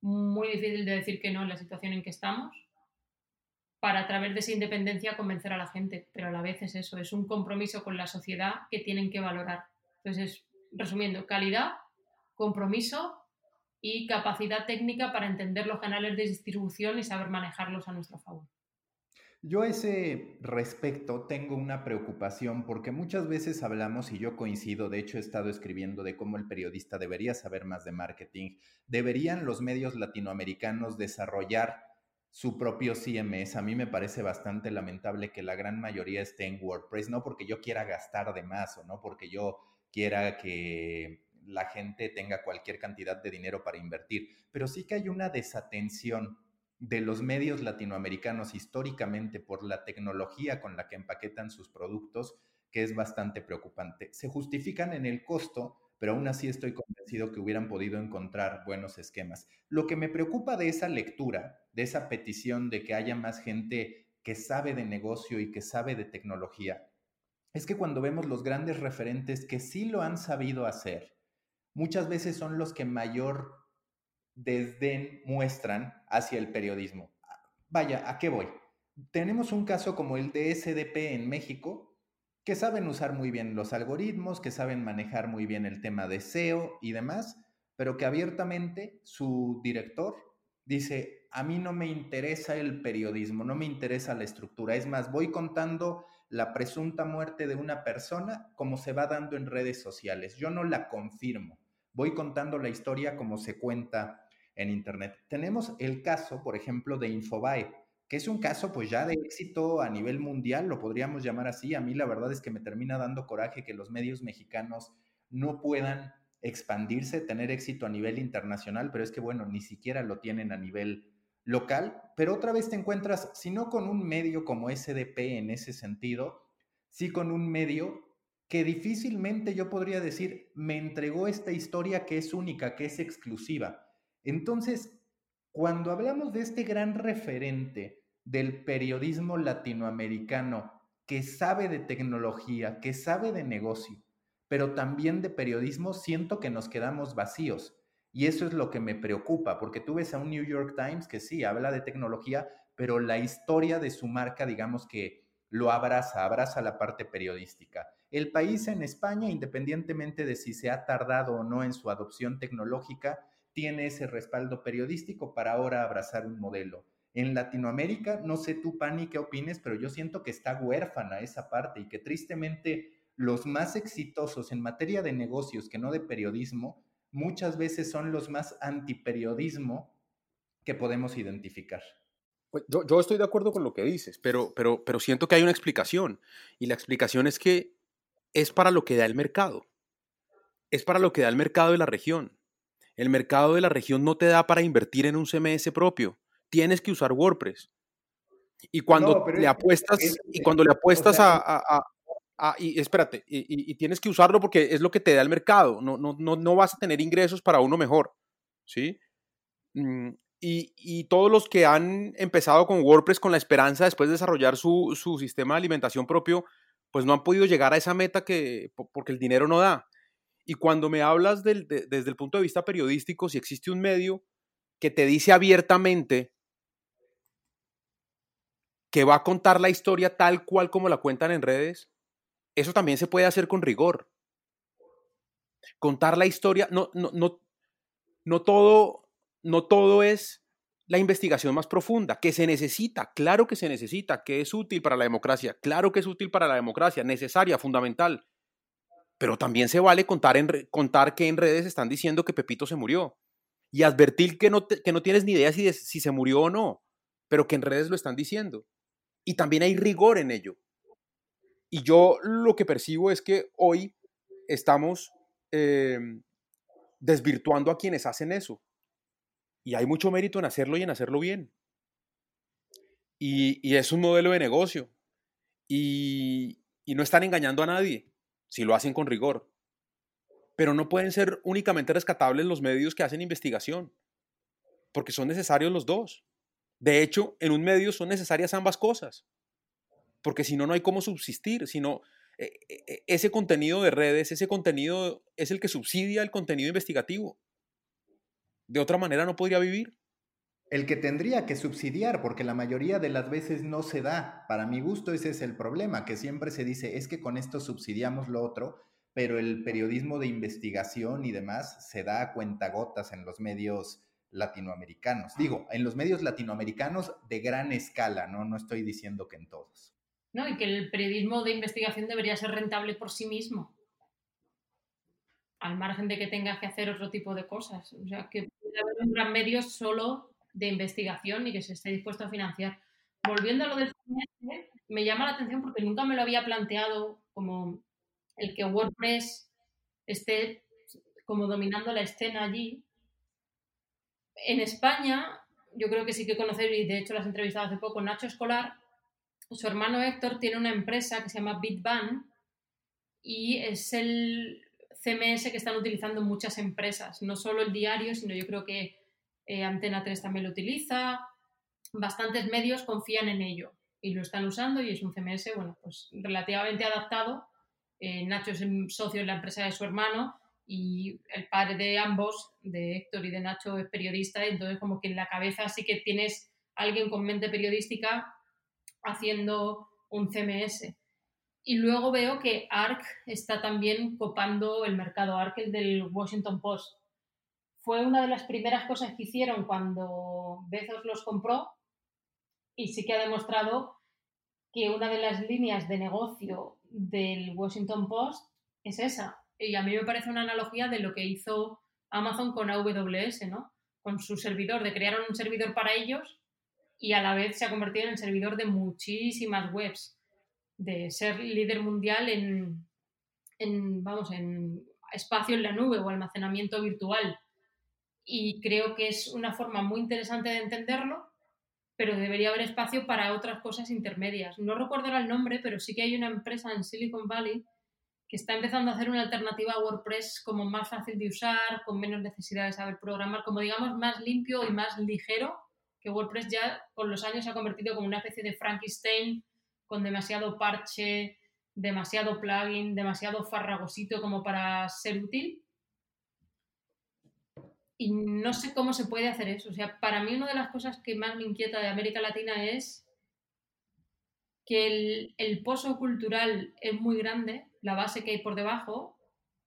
muy difícil de decir que no en la situación en que estamos, para a través de esa independencia convencer a la gente, pero a la vez es eso, es un compromiso con la sociedad que tienen que valorar. Entonces, resumiendo, calidad, compromiso y capacidad técnica para entender los canales de distribución y saber manejarlos a nuestro favor. Yo a ese respecto tengo una preocupación porque muchas veces hablamos, y yo coincido, de hecho he estado escribiendo de cómo el periodista debería saber más de marketing, deberían los medios latinoamericanos desarrollar su propio CMS. A mí me parece bastante lamentable que la gran mayoría esté en WordPress, no porque yo quiera gastar de más o no porque yo quiera que la gente tenga cualquier cantidad de dinero para invertir, pero sí que hay una desatención de los medios latinoamericanos históricamente por la tecnología con la que empaquetan sus productos, que es bastante preocupante. Se justifican en el costo, pero aún así estoy convencido que hubieran podido encontrar buenos esquemas. Lo que me preocupa de esa lectura, de esa petición de que haya más gente que sabe de negocio y que sabe de tecnología, es que cuando vemos los grandes referentes que sí lo han sabido hacer, muchas veces son los que mayor desdén muestran hacia el periodismo. Vaya, ¿a qué voy? Tenemos un caso como el de SDP en México, que saben usar muy bien los algoritmos, que saben manejar muy bien el tema de SEO y demás, pero que abiertamente su director dice, a mí no me interesa el periodismo, no me interesa la estructura, es más, voy contando la presunta muerte de una persona como se va dando en redes sociales, yo no la confirmo, voy contando la historia como se cuenta en Internet. Tenemos el caso, por ejemplo, de Infobae, que es un caso pues ya de éxito a nivel mundial, lo podríamos llamar así. A mí la verdad es que me termina dando coraje que los medios mexicanos no puedan expandirse, tener éxito a nivel internacional, pero es que bueno, ni siquiera lo tienen a nivel local. Pero otra vez te encuentras, si no con un medio como SDP en ese sentido, sí con un medio que difícilmente yo podría decir, me entregó esta historia que es única, que es exclusiva entonces, cuando hablamos de este gran referente del periodismo latinoamericano que sabe de tecnología, que sabe de negocio, pero también de periodismo, siento que nos quedamos vacíos. Y eso es lo que me preocupa, porque tú ves a un New York Times que sí, habla de tecnología, pero la historia de su marca, digamos que lo abraza, abraza la parte periodística. El país en España, independientemente de si se ha tardado o no en su adopción tecnológica, tiene ese respaldo periodístico para ahora abrazar un modelo. En Latinoamérica, no sé tú, Pani, qué opines, pero yo siento que está huérfana esa parte y que tristemente los más exitosos en materia de negocios que no de periodismo, muchas veces son los más antiperiodismo que podemos identificar. Pues, yo, yo, estoy de acuerdo con lo que dices, pero, pero, pero siento que hay una explicación. Y la explicación es que es para lo que da el mercado. Es para lo que da el mercado de la región. El mercado de la región no te da para invertir en un CMS propio. Tienes que usar WordPress. Y cuando le apuestas, y cuando le apuestas a, y espérate, y, tienes que usarlo porque es lo que te da el mercado. No, no, no, vas a tener ingresos para uno mejor. ¿Sí? Mm, y, todos los que han empezado con WordPress con la esperanza después de desarrollar su, su sistema de alimentación propio, pues no han podido llegar a esa meta que, porque el dinero no da. Y cuando me hablas desde el punto de vista periodístico, si existe un medio que te dice abiertamente que va a contar la historia tal cual como la cuentan en redes, eso también se puede hacer con rigor. Contar la historia, no, no, no, no, todo, no todo es la investigación más profunda, que se necesita, claro que se necesita, que es útil para la democracia, claro que es útil para la democracia, necesaria, fundamental, pero también se vale contar, en, contar que en redes están diciendo que Pepito se murió y advertir que no, que no tienes ni idea si, si se murió o no. pero que en redes lo están diciendo. Y también hay rigor en ello. Y yo lo que percibo es que hoy estamos em, desvirtuando a quienes hacen eso. Y hay mucho mérito en hacerlo y en hacerlo bien. Y, es un modelo de negocio. Y, y no están engañando a nadie si lo hacen con rigor. Pero no pueden ser únicamente rescatables los medios que hacen investigación, porque son necesarios los dos. De hecho, en un medio son necesarias ambas cosas, porque si no, no hay cómo subsistir, sino eh, eh, ese contenido de redes, ese contenido es el que subsidia el contenido investigativo. De otra manera no podría vivir. El que tendría que subsidiar, porque la mayoría de las veces no se da. Para mi gusto ese es el problema, que siempre se dice, es que con esto subsidiamos lo otro, pero el periodismo de investigación y demás se da a cuentagotas en los medios latinoamericanos. Digo, en los medios latinoamericanos de gran escala, ¿no? No estoy diciendo que en todos. No, y que el periodismo de investigación debería ser rentable por sí mismo. Al margen de que tengas que hacer otro tipo de cosas. O sea, que puede haber un gran medio solo de investigación y que se esté dispuesto a financiar. Volviendo a lo del CMS, me llama la atención porque nunca me lo había planteado como el que WordPress esté como dominando la escena allí. En España, yo creo que sí que conocéis, y de hecho las he hace poco, Nacho Escolar, su hermano Héctor tiene una empresa que se llama Bitban y es el CMS que están utilizando muchas empresas, no solo el diario, sino yo creo que eh, Antena 3 también lo utiliza, bastantes medios confían en ello y lo están usando y es un CMS, bueno, pues relativamente adaptado. Eh, Nacho es socio en la empresa de su hermano y el padre de ambos, de Héctor y de Nacho, es periodista, entonces como que en la cabeza sí que tienes alguien con mente periodística haciendo un CMS. Y luego veo que ARC está también copando el mercado, ARC el del Washington Post. Fue una de las primeras cosas que hicieron cuando Bezos los compró y sí que ha demostrado que una de las líneas de negocio del Washington Post es esa. Y a mí me parece una analogía de lo que hizo Amazon con AWS, ¿no? Con su servidor, de crear un servidor para ellos y a la vez se ha convertido en el servidor de muchísimas webs, de ser líder mundial en, en, vamos, en espacio en la nube o almacenamiento virtual. Y creo que es una forma muy interesante de entenderlo, pero debería haber espacio para otras cosas intermedias. No recuerdo el nombre, pero sí que hay una empresa en Silicon Valley que está empezando a hacer una alternativa a WordPress como más fácil de usar, con menos necesidad de saber programar, como digamos más limpio y más ligero que WordPress ya con los años se ha convertido como una especie de Frankenstein con demasiado parche, demasiado plugin, demasiado farragosito como para ser útil. Y no sé cómo se puede hacer eso. O sea, para mí una de las cosas que más me inquieta de América Latina es que el, el pozo cultural es muy grande, la base que hay por debajo,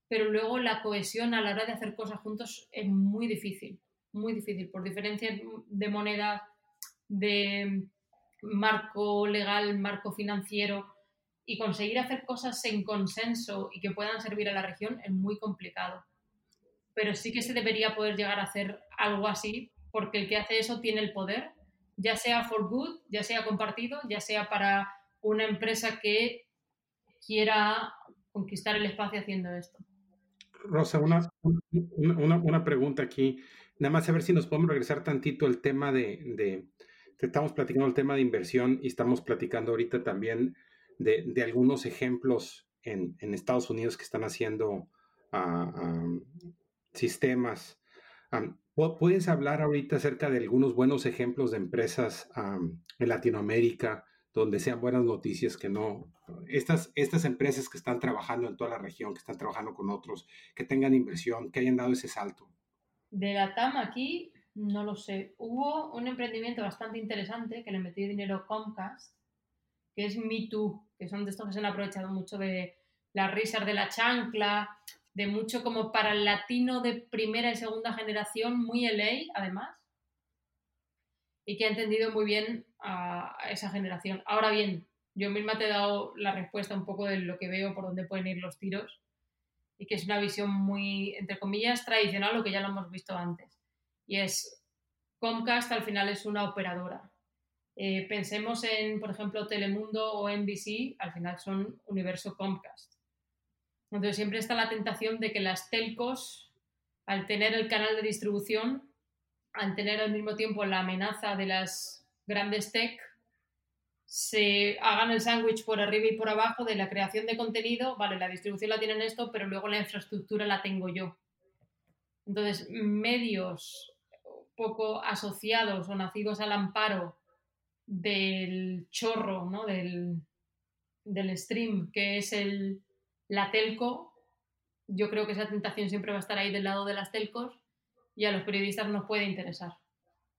pero luego la cohesión a la hora de hacer cosas juntos es muy difícil muy difícil por diferencias de moneda, de marco legal, marco financiero y conseguir hacer cosas en consenso y que puedan servir a la región es muy complicado. Pero sí que se debería poder llegar a hacer algo así porque el que hace eso tiene el poder, ya sea for good, ya sea compartido, ya sea para una empresa que quiera conquistar el espacio haciendo esto. Rosa, una, una, una pregunta aquí. Nada más a ver si nos podemos regresar tantito al tema de, estamos platicando el tema de inversión y estamos platicando ahorita también de, algunos ejemplos en, Estados Unidos que están haciendo ah, sistemas. ¿Puedes hablar ahorita acerca de algunos buenos ejemplos de empresas en Latinoamérica donde sean buenas noticias, que no, estas, estas empresas que están trabajando en toda la región, que están trabajando con otros, que tengan inversión, que hayan dado ese salto? De la TAM aquí, no lo sé. Hubo un emprendimiento bastante interesante que le metió dinero Comcast, que es Me Too, que son de estos que se han aprovechado mucho de las risas de la chancla, de mucho como para el latino de primera y segunda generación, muy LA además, y que ha entendido muy bien a esa generación. Ahora bien, yo misma te he dado la respuesta un poco de lo que veo por dónde pueden ir los tiros y que es una visión muy, entre comillas, tradicional, lo que ya lo hemos visto antes. Y es, Comcast al final es una operadora Eh, pensemos en, por ejemplo, Telemundo o NBC, al final son universo Comcast. Entonces siempre está la tentación de que las telcos, al tener el canal de distribución, al tener al mismo tiempo la amenaza de las grandes tech, se hagan el sándwich por arriba y por abajo de la creación de contenido, vale, la distribución la tienen esto, pero luego la infraestructura la tengo yo. Entonces, medios poco asociados o nacidos al amparo del chorro, ¿no? del, del stream, que es el, la telco, yo creo que esa tentación siempre va a estar ahí del lado de las telcos y a los periodistas nos puede interesar.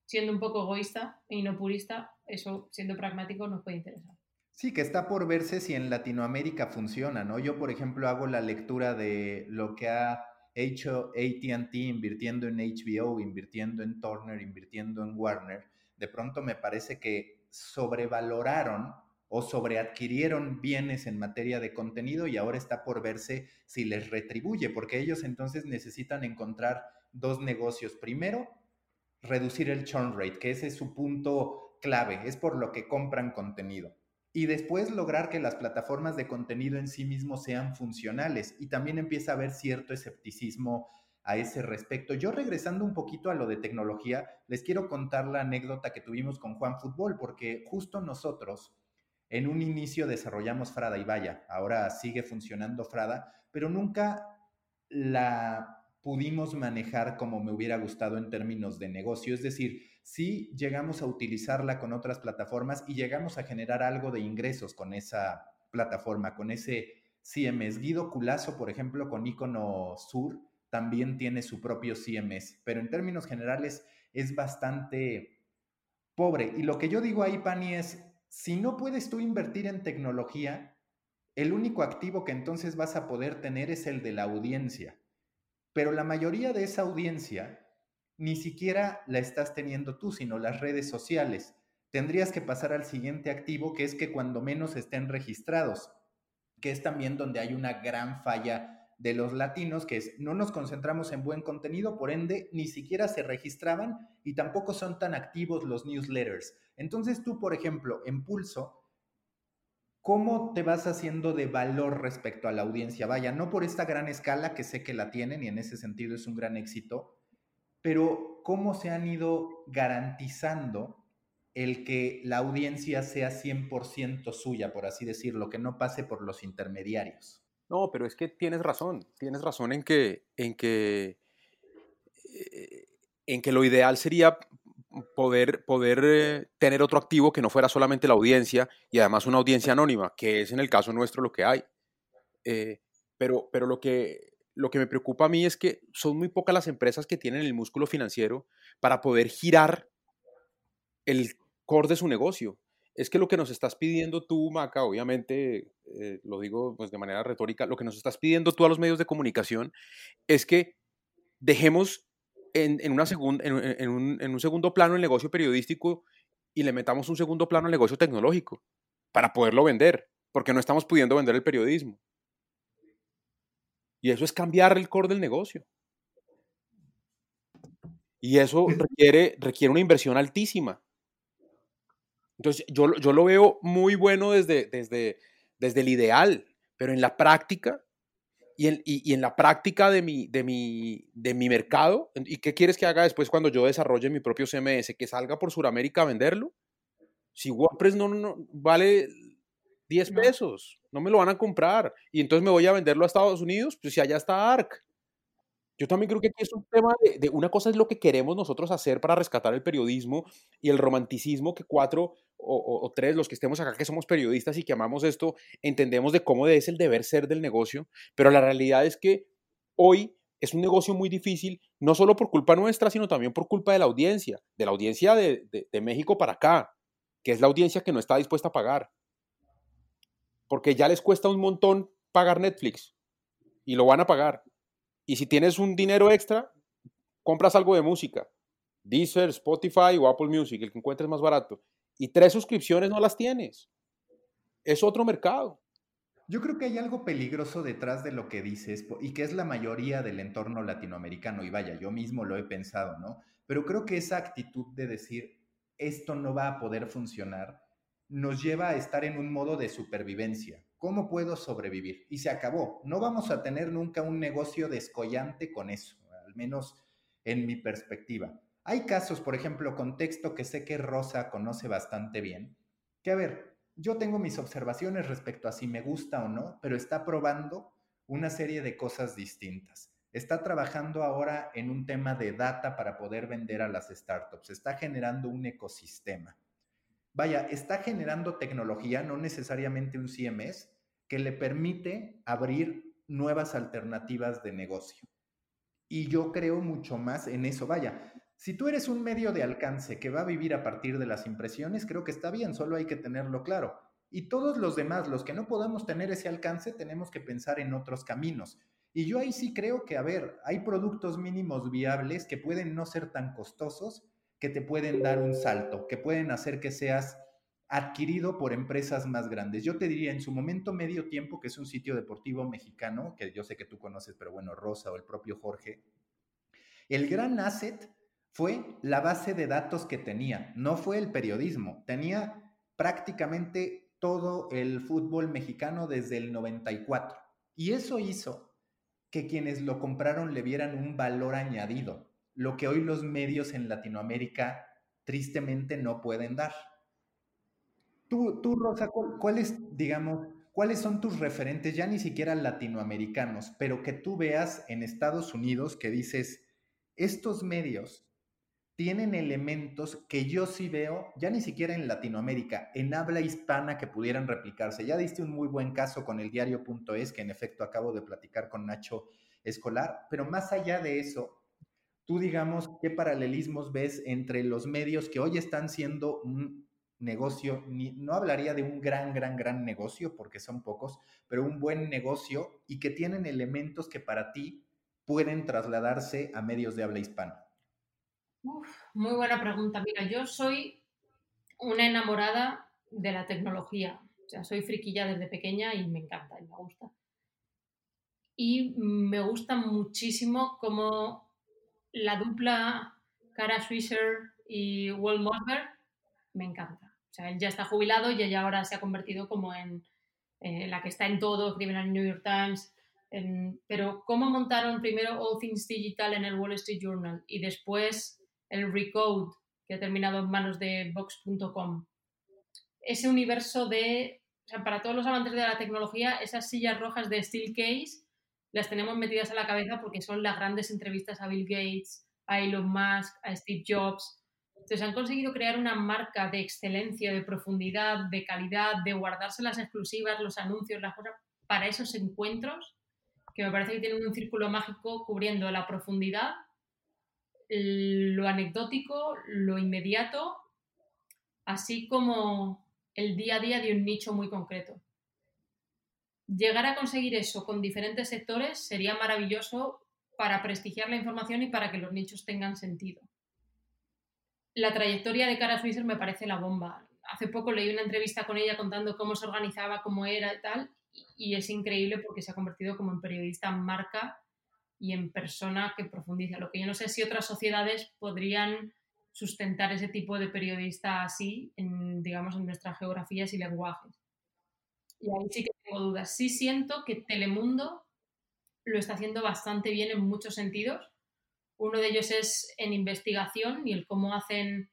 Siendo un poco egoísta y no purista, eso siendo pragmático nos puede interesar. Sí, que está por verse si en Latinoamérica funciona, ¿no? Yo, por ejemplo, hago la lectura de lo que ha hecho ATT invirtiendo en HBO, invirtiendo en Turner, invirtiendo en Warner. De pronto me parece que sobrevaloraron o sobreadquirieron bienes en materia de contenido y ahora está por verse si les retribuye, porque ellos entonces necesitan encontrar dos negocios. Primero, reducir el churn rate, que ese es su punto clave, es por lo que compran contenido. Y después lograr que las plataformas de contenido en sí mismos sean funcionales. Y también empieza a haber cierto escepticismo a ese respecto. Yo regresando un poquito a lo de tecnología, les quiero contar la anécdota que tuvimos con Juan Fútbol, porque justo nosotros en un inicio desarrollamos Frada y vaya, ahora sigue funcionando Frada, pero nunca la pudimos manejar como me hubiera gustado en términos de negocio. Es decir, sí llegamos a utilizarla con otras plataformas y llegamos a generar algo de ingresos con esa plataforma, con ese CMS. Guido Culazo, por ejemplo, con Icono Sur, también tiene su propio CMS, pero en términos generales es bastante pobre. Y lo que yo digo ahí, Pani, es, si no puedes tú invertir en tecnología, el único activo que entonces vas a poder tener es el de la audiencia. Pero la mayoría de esa audiencia ni siquiera la estás teniendo tú, sino las redes sociales. Tendrías que pasar al siguiente activo, que es que cuando menos estén registrados, que es también donde hay una gran falla de los latinos, que es no nos concentramos en buen contenido, por ende ni siquiera se registraban y tampoco son tan activos los newsletters. Entonces tú, por ejemplo, en Pulso, ¿Cómo te vas haciendo de valor respecto a la audiencia? Vaya, no por esta gran escala que sé que la tienen y en ese sentido es un gran éxito, pero ¿cómo se han ido garantizando el que la audiencia sea 100% suya, por así decirlo, que no pase por los intermediarios? No, pero es que tienes razón, tienes razón en que, en que, eh, en que lo ideal sería poder, poder eh, tener otro activo que no fuera solamente la audiencia y además una audiencia anónima, que es en el caso nuestro lo que hay. Eh, pero pero lo, que, lo que me preocupa a mí es que son muy pocas las empresas que tienen el músculo financiero para poder girar el core de su negocio. Es que lo que nos estás pidiendo tú, Maca, obviamente, eh, lo digo pues, de manera retórica, lo que nos estás pidiendo tú a los medios de comunicación es que dejemos en, una en, un, segundo plano el negocio periodístico y le metamos un segundo plano al negocio tecnológico para poderlo vender, porque no estamos pudiendo vender el periodismo. Y eso es cambiar el core del negocio. Y eso requiere, requiere una inversión altísima. Entonces, yo, yo lo veo muy bueno desde, desde, desde el ideal, pero en la práctica y en, la práctica de mi, de, mi, de mi mercado, ¿y qué quieres que haga después cuando yo desarrolle mi propio CMS? ¿Que salga por Sudamérica a venderlo? Si WordPress no, no vale 10 pesos, no me lo van a comprar. Y entonces me voy a venderlo a Estados Unidos, pues si allá está ARC. Yo también creo que aquí es un tema de, de, una cosa es lo que queremos nosotros hacer para rescatar el periodismo y el romanticismo que cuatro o, tres, los que estemos acá que somos periodistas y que amamos esto, entendemos de cómo es el deber ser del negocio, pero la realidad es que hoy es un negocio muy difícil, no solo por culpa nuestra, sino también por culpa de la audiencia, de la audiencia de, de México para acá, que es la audiencia que no está dispuesta a pagar. Porque ya les cuesta un montón pagar Netflix y lo van a pagar. Y si tienes un dinero extra, compras algo de música. Deezer, Spotify o Apple Music, el que encuentres más barato y tres suscripciones no las tienes. Es otro mercado. Yo creo que hay algo peligroso detrás de lo que dices y que es la mayoría del entorno latinoamericano. Y vaya, yo mismo lo he pensado, ¿no? Pero creo que esa actitud de decir, esto no va a poder funcionar, nos lleva a estar en un modo de supervivencia. ¿Cómo puedo sobrevivir? Y se acabó. No vamos a tener nunca un negocio descollante con eso, al menos en mi perspectiva. Hay casos, por ejemplo, contexto que sé que Rosa conoce bastante bien, que a ver, yo tengo mis observaciones respecto a si me gusta o no, pero está probando una serie de cosas distintas. Está trabajando ahora en un tema de data para poder vender a las startups. Está generando un ecosistema. Vaya, está generando tecnología, no necesariamente un CMS, que le permite abrir nuevas alternativas de negocio. Y yo creo mucho más en eso. Vaya, si tú eres un medio de alcance que va a vivir a partir de las impresiones, creo que está bien, solo hay que tenerlo claro. Y todos los demás, los que no podemos tener ese alcance, tenemos que pensar en otros caminos. Y yo ahí sí creo que, a ver, hay productos mínimos viables que pueden no ser tan costosos, que te pueden dar un salto, que pueden hacer que seas adquirido por empresas más grandes. Yo te diría en su momento medio tiempo, que es un sitio deportivo mexicano, que yo sé que tú conoces, pero bueno, Rosa o el propio Jorge, el gran asset fue la base de datos que tenía, no fue el periodismo, tenía prácticamente todo el fútbol mexicano desde el 94. Y eso hizo que quienes lo compraron le vieran un valor añadido, lo que hoy los medios en Latinoamérica tristemente no pueden dar. Tú, tú Rosa, ¿cuáles, digamos, cuáles son tus referentes, ya ni siquiera latinoamericanos, pero que tú veas en Estados Unidos que dices, estos medios tienen elementos que yo sí veo, ya ni siquiera en Latinoamérica, en habla hispana que pudieran replicarse. Ya diste un muy buen caso con el diario.es, que en efecto acabo de platicar con Nacho Escolar, pero más allá de eso, tú digamos, ¿qué paralelismos ves entre los medios que hoy están siendo un negocio, no hablaría de un gran, gran, gran negocio, porque son pocos, pero un buen negocio y que tienen elementos que para ti pueden trasladarse a medios de habla hispana? muy buena pregunta. Mira, yo soy una enamorada de la tecnología. O sea, soy friquilla desde pequeña y me encanta y me gusta. Y me gusta muchísimo cómo la dupla Cara Swisher y Will Mossberg me encanta. O sea, él ya está jubilado y ella ahora se ha convertido como en eh, la que está en todo, el New York Times. pero cómo montaron primero All Things Digital en el Wall Street Journal y después el Recode, que ha terminado en manos de Vox.com. Ese universo de, o sea, para todos los amantes de la tecnología, esas sillas rojas de Steelcase las tenemos metidas a la cabeza porque son las grandes entrevistas a Bill Gates, a Elon Musk, a Steve Jobs. Entonces han conseguido crear una marca de excelencia, de profundidad, de calidad, de guardarse las exclusivas, los anuncios, las cosas para esos encuentros que me parece que tienen un círculo mágico cubriendo la profundidad lo anecdótico, lo inmediato, así como el día a día de un nicho muy concreto. Llegar a conseguir eso con diferentes sectores sería maravilloso para prestigiar la información y para que los nichos tengan sentido. La trayectoria de Cara Swisher me parece la bomba. Hace poco leí una entrevista con ella contando cómo se organizaba, cómo era y tal, y es increíble porque se ha convertido como en periodista marca y en persona que profundiza. Lo que yo no sé si otras sociedades podrían sustentar ese tipo de periodista así, en, digamos, en nuestras geografías y lenguajes. Y ahí sí que tengo dudas. Sí siento que Telemundo lo está haciendo bastante bien en muchos sentidos. Uno de ellos es en investigación y el cómo hacen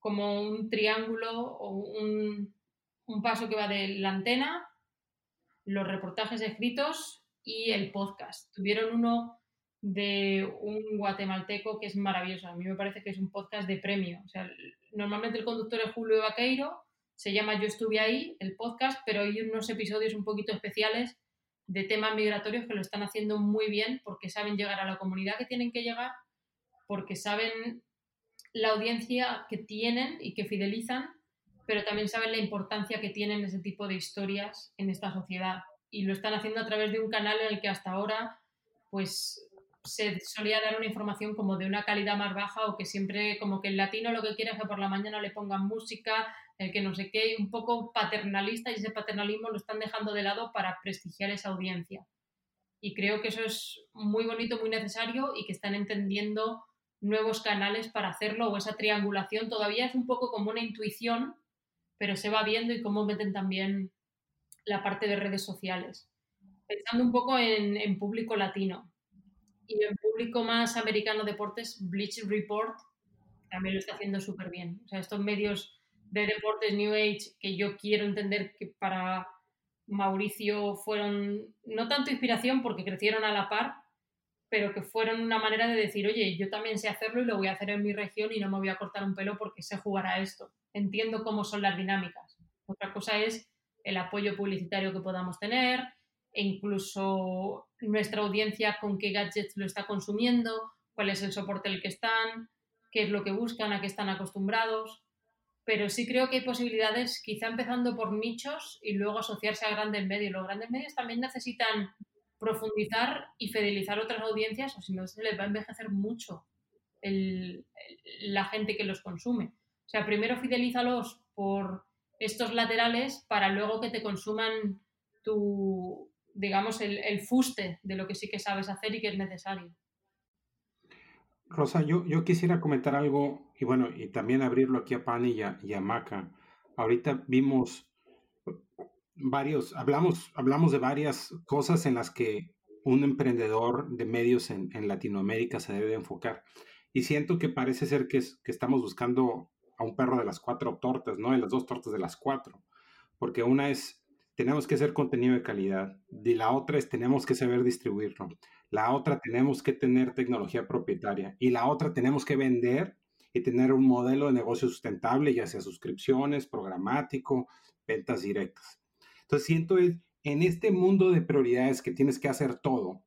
como un triángulo o un, un paso que va de la antena, los reportajes escritos y el podcast. Tuvieron uno de un guatemalteco que es maravilloso. A mí me parece que es un podcast de premio. O sea, normalmente el conductor es Julio Vaqueiro, se llama Yo estuve ahí, el podcast, pero hay unos episodios un poquito especiales de temas migratorios que lo están haciendo muy bien porque saben llegar a la comunidad que tienen que llegar, porque saben la audiencia que tienen y que fidelizan, pero también saben la importancia que tienen ese tipo de historias en esta sociedad. Y lo están haciendo a través de un canal en el que hasta ahora pues se solía dar una información como de una calidad más baja o que siempre como que el latino lo que quiere es que por la mañana le pongan música, el que no sé qué, un poco paternalista y ese paternalismo lo están dejando de lado para prestigiar esa audiencia. Y creo que eso es muy bonito, muy necesario y que están entendiendo nuevos canales para hacerlo o esa triangulación todavía es un poco como una intuición, pero se va viendo y cómo meten también la parte de redes sociales. Pensando un poco en, público latino y en público más americano deportes, Bleach Report también lo está haciendo súper bien. O sea, estos medios de deportes New Age que yo quiero entender que para Mauricio fueron no tanto inspiración porque crecieron a la par, pero que fueron una manera de decir, oye, yo también sé hacerlo y lo voy a hacer en mi región y no me voy a cortar un pelo porque sé jugar a esto. Entiendo cómo son las dinámicas. Otra cosa es el apoyo publicitario que podamos tener e incluso nuestra audiencia con qué gadgets lo está consumiendo, cuál es el soporte en el que están, qué es lo que buscan, a qué están acostumbrados. Pero sí creo que hay posibilidades, quizá empezando por nichos y luego asociarse a grandes medios. Los grandes medios también necesitan profundizar y fidelizar otras audiencias o si no se les va a envejecer mucho la gente que los consume. O sea, primero fidelízalos por estos laterales para luego que te consuman tu, digamos, el, fuste de lo que sí que sabes hacer y que es necesario. Rosa, yo, yo quisiera comentar algo y bueno, y también abrirlo aquí a Pani y a, y a Maca. Ahorita vimos varios, hablamos, hablamos de varias cosas en las que un emprendedor de medios en, Latinoamérica se debe enfocar. Y siento que parece ser que, que, estamos buscando a un perro de las cuatro tortas, ¿no? De las dos tortas de las cuatro. Porque una es, tenemos que hacer contenido de calidad. Y la otra es, tenemos que saber distribuirlo. La otra, tenemos que tener tecnología propietaria. Y la otra, tenemos que vender y tener un modelo de negocio sustentable, ya sea suscripciones, programático, ventas directas. Entonces siento en este mundo de prioridades que tienes que hacer todo,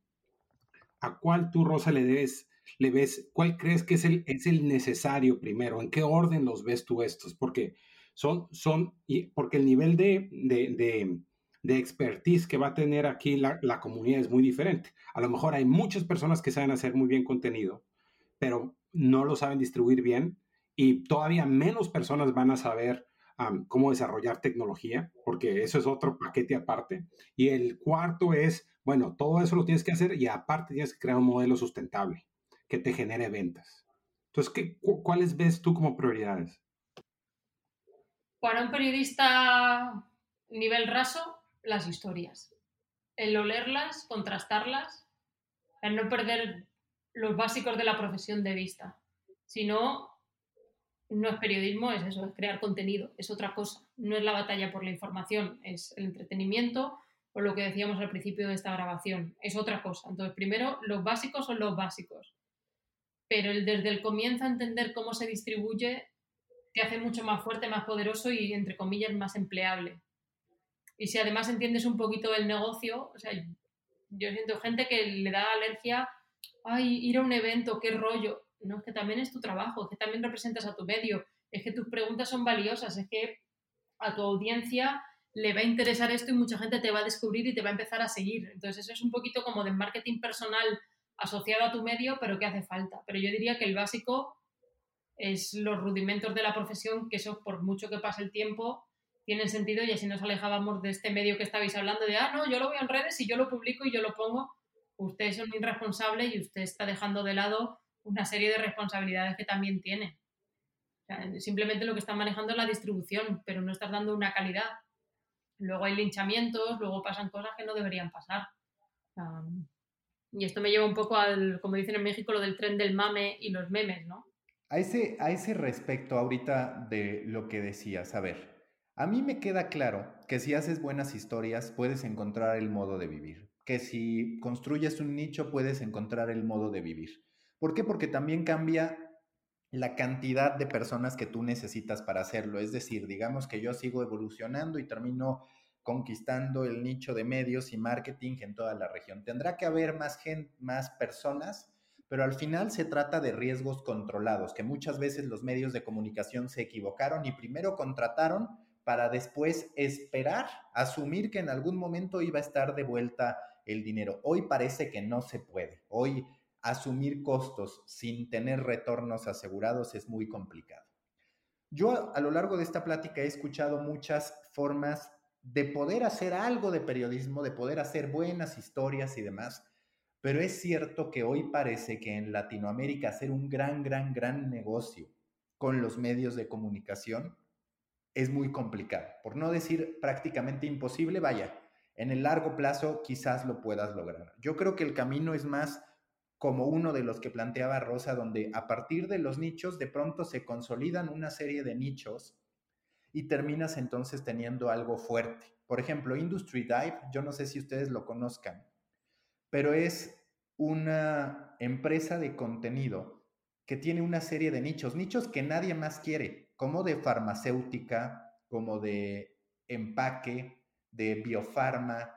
¿a cuál tú, Rosa, le ves, le ves, cuál crees que es el, es el necesario primero? ¿En qué orden los ves tú estos? Porque son, son, porque el nivel de, de, de, expertise que va a tener aquí la, la, comunidad es muy diferente. A lo mejor hay muchas personas que saben hacer muy bien contenido, pero no lo saben distribuir bien y todavía menos personas van a saber cómo desarrollar tecnología, porque eso es otro paquete aparte. Y el cuarto es, bueno, todo eso lo tienes que hacer y aparte tienes que crear un modelo sustentable que te genere ventas. Entonces, ¿qué, ¿cuáles ves tú como prioridades? Para un periodista nivel raso, las historias. El olerlas, contrastarlas, el no perder los básicos de la profesión de vista, sino no es periodismo, es eso, es crear contenido, es otra cosa. No es la batalla por la información, es el entretenimiento o lo que decíamos al principio de esta grabación, es otra cosa. Entonces, primero, los básicos son los básicos, pero el desde el comienzo a entender cómo se distribuye te hace mucho más fuerte, más poderoso y, entre comillas, más empleable. Y si además entiendes un poquito el negocio, o sea, yo siento gente que le da alergia, ay, ir a un evento, qué rollo no, es que también es tu trabajo, es que también representas a tu medio, es que tus preguntas son valiosas, es que a tu audiencia le va a interesar esto y mucha gente te va a descubrir y te va a empezar a seguir. Entonces eso es un poquito como de marketing personal asociado a tu medio, pero que hace falta. Pero yo diría que el básico es los rudimentos de la profesión, que eso por mucho que pase el tiempo tienen sentido y así nos alejábamos de este medio que estabais hablando de, ah, no, yo lo veo en redes y yo lo publico y yo lo pongo. Usted es un irresponsable y usted está dejando de lado una serie de responsabilidades que también tiene. simplemente lo que están manejando es la distribución, pero no estás dando una calidad. Luego hay linchamientos, luego pasan cosas que no deberían pasar. y esto me lleva un poco al, como dicen en México, lo del tren del mame y los memes, ¿no? A ese, a ese respecto ahorita de lo que decías, a ver, a mí me queda claro que si haces buenas historias puedes encontrar el modo de vivir, que si construyes un nicho puedes encontrar el modo de vivir. ¿Por qué? Porque también cambia la cantidad de personas que tú necesitas para hacerlo. Es decir, digamos que yo sigo evolucionando y termino conquistando el nicho de medios y marketing en toda la región. Tendrá que haber más, gente, más personas, pero al final se trata de riesgos controlados, que muchas veces los medios de comunicación se equivocaron y primero contrataron para después esperar, asumir que en algún momento iba a estar de vuelta el dinero. Hoy parece que no se puede. Hoy asumir costos sin tener retornos asegurados es muy complicado. Yo a lo largo de esta plática he escuchado muchas formas de poder hacer algo de periodismo, de poder hacer buenas historias y demás, pero es cierto que hoy parece que en Latinoamérica hacer un gran, gran, gran negocio con los medios de comunicación es muy complicado, por no decir prácticamente imposible, vaya, en el largo plazo quizás lo puedas lograr. Yo creo que el camino es más como uno de los que planteaba Rosa, donde a partir de los nichos de pronto se consolidan una serie de nichos y terminas entonces teniendo algo fuerte. Por ejemplo, Industry Dive, yo no sé si ustedes lo conozcan, pero es una empresa de contenido que tiene una serie de nichos, nichos que nadie más quiere, como de farmacéutica, como de empaque, de biofarma,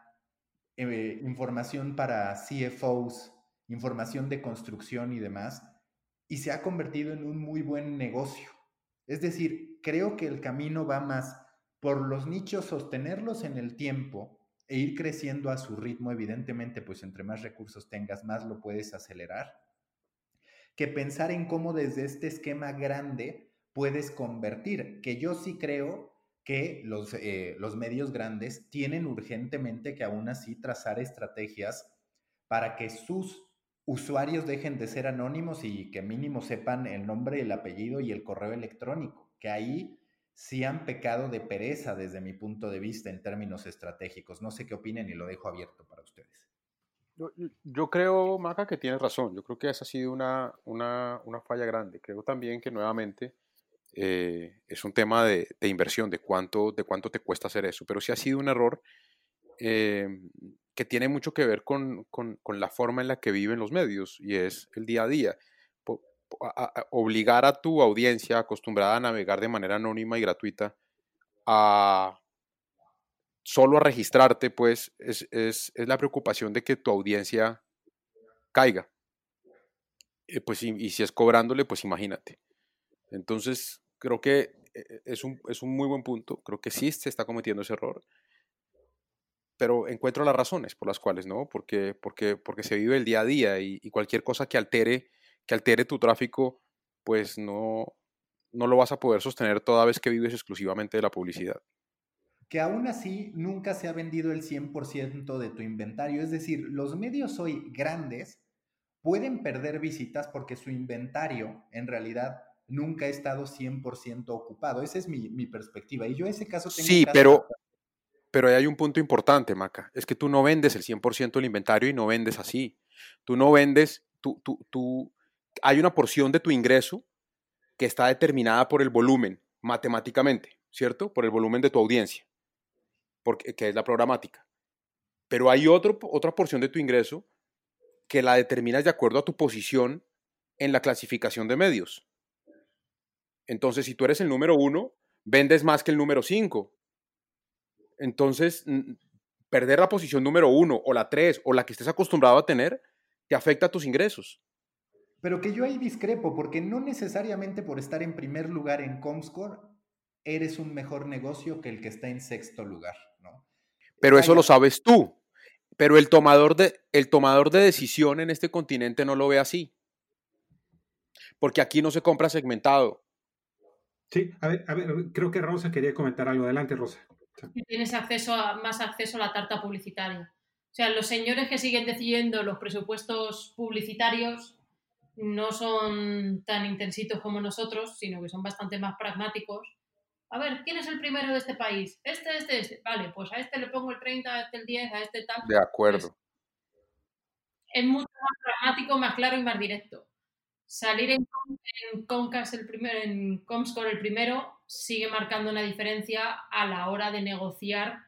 eh, información para CFOs, información de construcción y demás, y se ha convertido en un muy buen negocio. Es decir, creo que el camino va más por los nichos, sostenerlos en el tiempo e ir creciendo a su ritmo, evidentemente, pues entre más recursos tengas, más lo puedes acelerar, que pensar en cómo desde este esquema grande puedes convertir, que yo sí creo que los, eh, los medios grandes tienen urgentemente que aún así trazar estrategias para que sus usuarios dejen de ser anónimos y que mínimo sepan el nombre, el apellido y el correo electrónico, que ahí sí han pecado de pereza desde mi punto de vista en términos estratégicos. No sé qué opinen y lo dejo abierto para ustedes. Yo, creo, Maca, que tienes razón. Yo creo que esa ha sido una, una, falla grande. Creo también que nuevamente eh, es un tema de, inversión, de cuánto, de cuánto te cuesta hacer eso. Pero sí ha sido un error eh, que tiene mucho que ver con, con, la forma en la que viven los medios y es el día a día obligar a tu audiencia acostumbrada a navegar de manera anónima y gratuita a solo a registrarte, pues es, es, es la preocupación de que tu audiencia caiga. Eh, pues, y, si es cobrándole, pues imagínate. Entonces, creo que eh, es un, es un muy buen punto. Creo que sí se está cometiendo ese error. Pero encuentro las razones por las cuales, ¿no? Porque, porque, porque se vive el día a día y, y cualquier cosa que altere que altere tu tráfico, pues no, no lo vas a poder sostener toda vez que vives exclusivamente de la publicidad. Que aún así nunca se ha vendido el 100% de tu inventario. Es decir, los medios hoy grandes pueden perder visitas porque su inventario en realidad nunca ha estado 100% ocupado. Esa es mi, perspectiva. Y yo en ese caso tengo... Sí, pero, pero hay un punto importante, Maca. Es que tú no vendes el 100% del inventario y no vendes así. Tú no vendes, tú, tú, tú, hay una porción de tu ingreso que está determinada por el volumen, matemáticamente, ¿cierto? Por el volumen de tu audiencia, porque, que es la programática. Pero hay otra porción de tu ingreso que la determinas de acuerdo a tu posición en la clasificación de medios. Entonces, si tú eres el número uno, vendes más que el número cinco. Entonces, perder la posición número uno o la tres o la que estés acostumbrado a tener, te afecta a tus ingresos. Pero que yo ahí discrepo, porque no necesariamente por estar en primer lugar en Comscore eres un mejor negocio que el que está en sexto lugar, ¿no? Pero eso lo sabes tú. Pero el tomador, de, el tomador de decisión en este continente no lo ve así. Porque aquí no se compra segmentado. Sí, a ver, a ver creo que Rosa quería comentar algo. Adelante, Rosa. Tienes acceso a, más acceso a la tarta publicitaria. O sea, los señores que siguen decidiendo los presupuestos publicitarios no son tan intensitos como nosotros, sino que son bastante más pragmáticos. A ver, ¿quién es el primero de este país? Este, este, este. Vale, pues a este le pongo el 30, a este el 10, a este tal. De acuerdo. es mucho más pragmático, más claro y más directo. Salir en, Comcast el primero, en Comscore el primero sigue marcando una diferencia a la hora de negociar,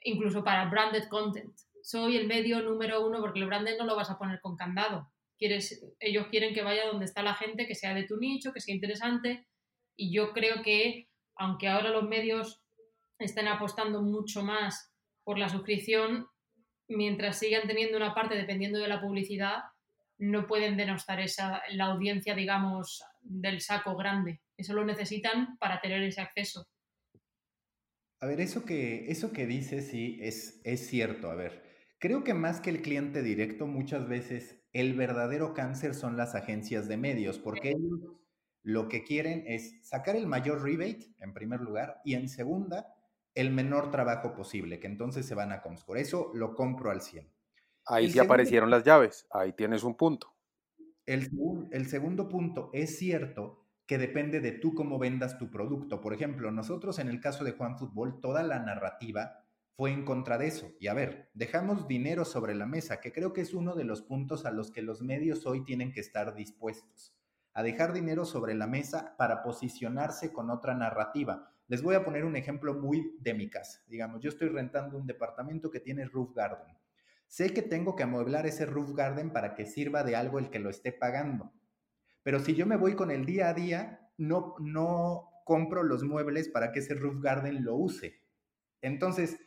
incluso para branded content. Soy el medio número uno porque el branded no lo vas a poner con candado ellos quieren que vaya donde está la gente, que sea de tu nicho, que sea interesante. Y yo creo que, aunque ahora los medios estén apostando mucho más por la suscripción, mientras sigan teniendo una parte dependiendo de la publicidad, no pueden denostar esa, la audiencia, digamos, del saco grande. Eso lo necesitan para tener ese acceso. A ver, eso que, eso que dices sí es, es cierto. A ver, creo que más que el cliente directo, muchas veces el verdadero cáncer son las agencias de medios, porque ellos lo que quieren es sacar el mayor rebate, en primer lugar, y en segunda, el menor trabajo posible, que entonces se van a Comscore. Eso lo compro al 100. Ahí sí aparecieron las llaves, ahí tienes un punto. El, el segundo punto es cierto que depende de tú cómo vendas tu producto. Por ejemplo, nosotros en el caso de Juan Fútbol, toda la narrativa fue en contra de eso. Y a ver, dejamos dinero sobre la mesa, que creo que es uno de los puntos a los que los medios hoy tienen que estar dispuestos, a dejar dinero sobre la mesa para posicionarse con otra narrativa. Les voy a poner un ejemplo muy de mi casa. Digamos, yo estoy rentando un departamento que tiene roof garden. Sé que tengo que amueblar ese roof garden para que sirva de algo el que lo esté pagando. Pero si yo me voy con el día a día, no, no compro los muebles para que ese roof garden lo use. Entonces,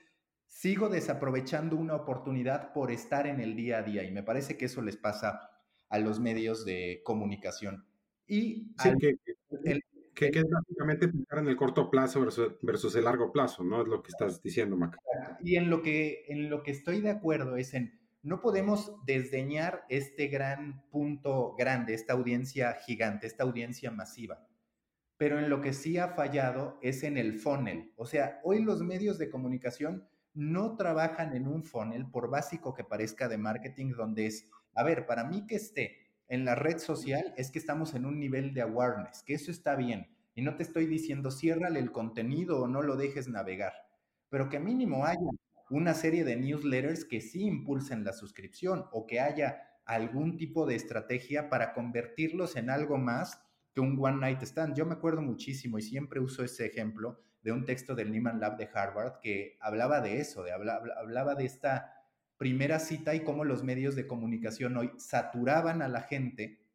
sigo desaprovechando una oportunidad por estar en el día a día y me parece que eso les pasa a los medios de comunicación. Y que, es básicamente pensar en el corto plazo versus, el largo plazo, ¿no? Es lo que estás diciendo, Maca. Y en lo que, en lo que estoy de acuerdo es en no podemos desdeñar este gran punto grande, esta audiencia gigante, esta audiencia masiva. Pero en lo que sí ha fallado es en el funnel. O sea, hoy los medios de comunicación no trabajan en un funnel, por básico que parezca de marketing, donde es, a ver, para mí que esté en la red social es que estamos en un nivel de awareness, que eso está bien. Y no te estoy diciendo, ciérrale el contenido o no lo dejes navegar, pero que mínimo haya una serie de newsletters que sí impulsen la suscripción o que haya algún tipo de estrategia para convertirlos en algo más que un one night stand. Yo me acuerdo muchísimo y siempre uso ese ejemplo de un texto del Neiman Lab de Harvard que hablaba de eso, de, hablaba de esta primera cita y cómo los medios de comunicación hoy saturaban a la gente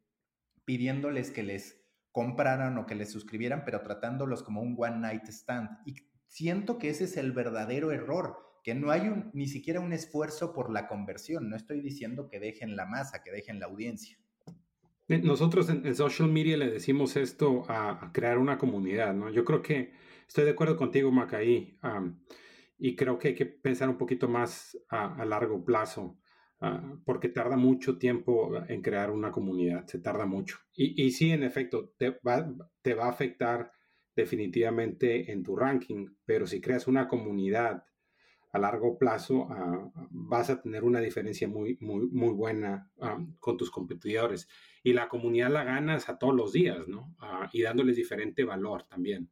pidiéndoles que les compraran o que les suscribieran, pero tratándolos como un one night stand. Y siento que ese es el verdadero error que no hay ni siquiera un esfuerzo por la conversión. No estoy diciendo que dejen la masa, que dejen la audiencia. Nosotros en, social media le decimos esto a, crear una comunidad, ¿no? Yo creo que estoy de acuerdo contigo, Macaí, y creo que hay que pensar un poquito más a, largo plazo, ah, porque tarda mucho tiempo en crear una comunidad, se tarda mucho. Y, sí, en efecto, te va, a afectar definitivamente en tu ranking, pero si creas una comunidad a largo plazo ah, vas a tener una diferencia muy, muy, muy buena con tus competidores. Y la comunidad la ganas a todos los días, ¿no? Ah, y dándoles diferente valor también.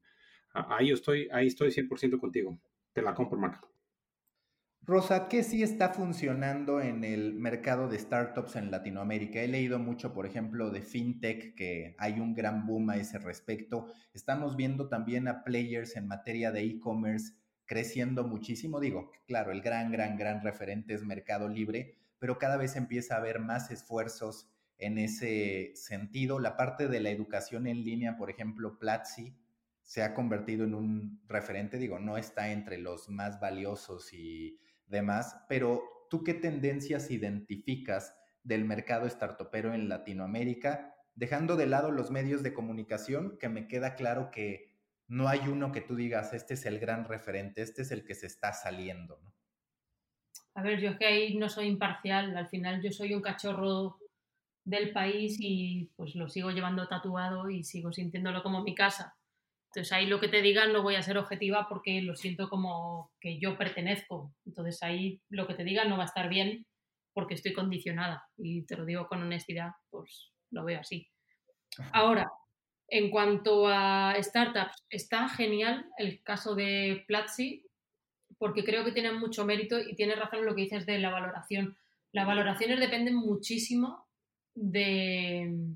Ahí, estoy, ahí estoy 100% contigo. Te la compro, Maca. Rosa, ¿qué sí está funcionando en el mercado de startups en Latinoamérica? He leído mucho, por ejemplo, de FinTech, que hay un gran boom a ese respecto. Estamos viendo también a players en materia de e-commerce creciendo muchísimo. Digo, claro, el gran, gran, gran referente es Mercado Libre, pero cada vez empieza a haber más esfuerzos en ese sentido. La parte de la educación en línea, por ejemplo, Platzi, se ha convertido en un referente, digo, no está entre los más valiosos y demás, pero ¿tú qué tendencias identificas del mercado startupero en Latinoamérica? Dejando de lado los medios de comunicación, que me queda claro que no hay uno que tú digas, este es el gran referente, este es el que se está saliendo. A ver, yo es que ahí no soy imparcial, al final yo soy un cachorro del país y pues lo sigo llevando tatuado y sigo sintiéndolo como mi casa. Entonces ahí lo que te digan no voy a ser objetiva porque lo siento como que yo pertenezco. Entonces ahí lo que te digan no va a estar bien porque estoy condicionada y te lo digo con honestidad, pues lo veo así. Ahora, en cuanto a startups, está genial el caso de Platzi, porque creo que tiene mucho mérito y tiene razón en lo que dices de la valoración. Las valoraciones dependen muchísimo del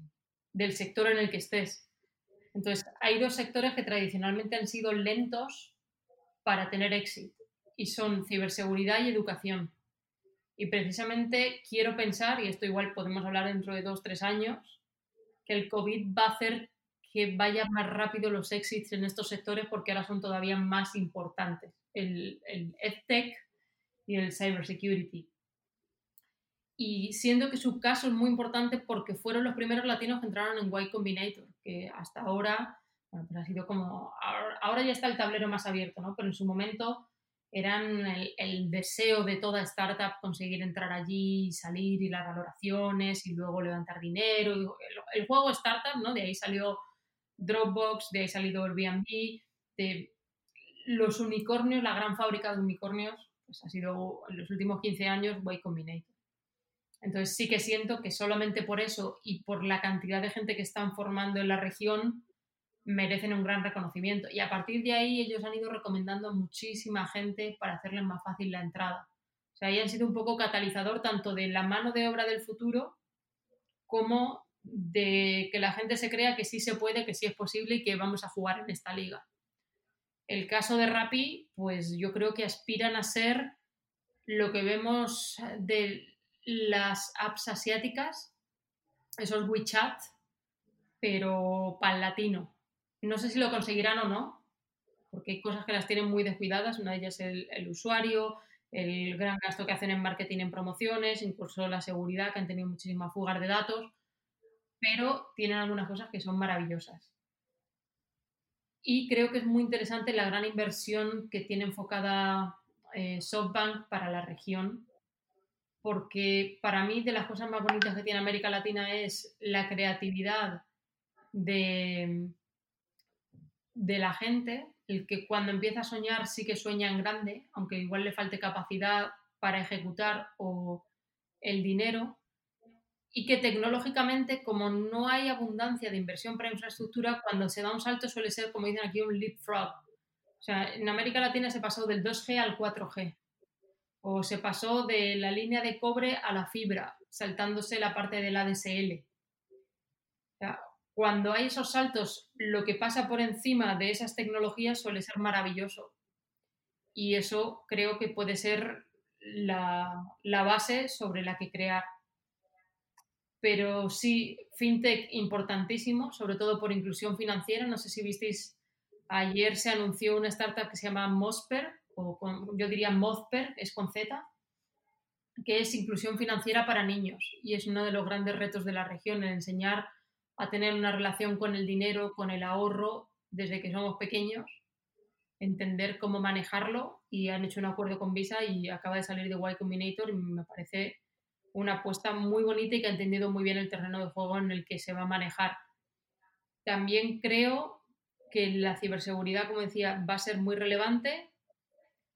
sector en el que estés. Entonces, hay dos sectores que tradicionalmente han sido lentos para tener éxito y son ciberseguridad y educación. Y precisamente quiero pensar, y esto igual podemos hablar dentro de dos, tres años, que el COVID va a hacer que vayan más rápido los exits en estos sectores porque ahora son todavía más importantes, el, el EdTech y el Cybersecurity. Y siendo que su caso es muy importante porque fueron los primeros latinos que entraron en Y Combinator, hasta ahora, bueno, pues ha sido como, ahora, ya está el tablero más abierto, ¿no? Pero en su momento eran el, deseo de toda startup conseguir entrar allí y salir y las valoraciones y luego levantar dinero. El, juego startup, ¿no? De ahí salió Dropbox, de ahí ha salido Airbnb, de los unicornios, la gran fábrica de unicornios, pues ha sido en los últimos 15 años Y Combinator. Entonces sí que siento que solamente por eso y por la cantidad de gente que están formando en la región merecen un gran reconocimiento. Y a partir de ahí ellos han ido recomendando a muchísima gente para hacerles más fácil la entrada. O sea, ahí han sido un poco catalizador tanto de la mano de obra del futuro como de que la gente se crea que sí se puede, que sí es posible y que vamos a jugar en esta liga. El caso de Rappi, pues yo creo que aspiran a ser lo que vemos de las apps asiáticas, esos WeChat, pero para el latino. No sé si lo conseguirán o no, porque hay cosas que las tienen muy descuidadas. Una de ellas es el, usuario, el gran gasto que hacen en marketing, en promociones, incluso la seguridad, que han tenido muchísimas fugas de datos pero tienen algunas cosas que son maravillosas. Y creo que es muy interesante la gran inversión que tiene enfocada eh, SoftBank para la región, porque para mí de las cosas más bonitas que tiene América Latina es la creatividad de, la gente, el que cuando empieza a soñar sí que sueña en grande, aunque igual le falte capacidad para ejecutar o el dinero, y que tecnológicamente, como no hay abundancia de inversión para infraestructura, cuando se da un salto suele ser, como dicen aquí, un leapfrog. O sea, en América Latina se pasó del 2G al 4G, o se pasó de la línea de cobre a la fibra, saltándose la parte del ADSL. O cuando hay esos saltos, lo que pasa por encima de esas tecnologías suele ser maravilloso. Y eso creo que puede ser la, la base sobre la que crear pero sí, fintech importantísimo, sobre todo por inclusión financiera. No sé si visteis, ayer se anunció una startup que se llama Mosper, o yo diría Mozper, es con Z, que es inclusión financiera para niños. Y es uno de los grandes retos de la región, el enseñar a tener una relación con el dinero, con el ahorro, desde que somos pequeños, entender cómo manejarlo. Y han hecho un acuerdo con Visa y acaba de salir de Y Combinator y me parece una apuesta muy bonita y que ha entendido muy bien el terreno de juego en el que se va a manejar. También creo que la ciberseguridad, como decía, va a ser muy relevante.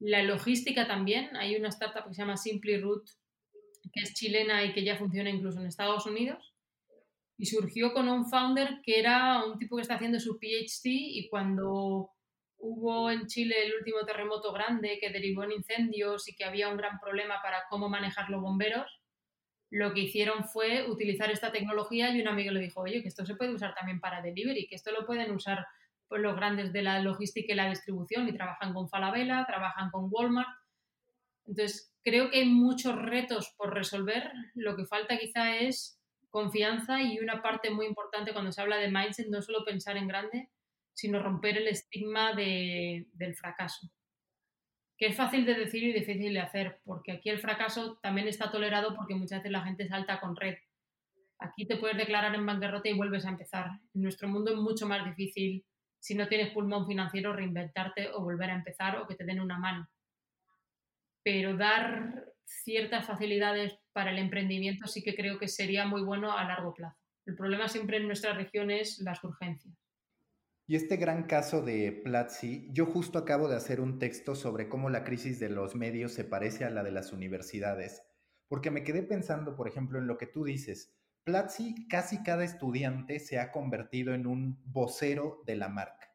La logística también. Hay una startup que se llama Simply Root, que es chilena y que ya funciona incluso en Estados Unidos. Y surgió con un founder que era un tipo que está haciendo su PhD y cuando hubo en Chile el último terremoto grande que derivó en incendios y que había un gran problema para cómo manejar los bomberos, lo que hicieron fue utilizar esta tecnología y un amigo le dijo, oye, que esto se puede usar también para delivery, que esto lo pueden usar pues, los grandes de la logística y la distribución y trabajan con Falabella, trabajan con Walmart. Entonces, creo que hay muchos retos por resolver. Lo que falta quizá es confianza y una parte muy importante cuando se habla de mindset, no solo pensar en grande, sino romper el estigma del fracaso que es fácil de decir y difícil de hacer, porque aquí el fracaso también está tolerado porque muchas veces la gente salta con red. Aquí te puedes declarar en bancarrota y vuelves a empezar. En nuestro mundo es mucho más difícil, si no tienes pulmón financiero, reinventarte o volver a empezar o que te den una mano. Pero dar ciertas facilidades para el emprendimiento sí que creo que sería muy bueno a largo plazo. El problema siempre en nuestra región es las urgencias. Y este gran caso de Platzi, yo justo acabo de hacer un texto sobre cómo la crisis de los medios se parece a la de las universidades, porque me quedé pensando, por ejemplo, en lo que tú dices. Platzi, casi cada estudiante se ha convertido en un vocero de la marca.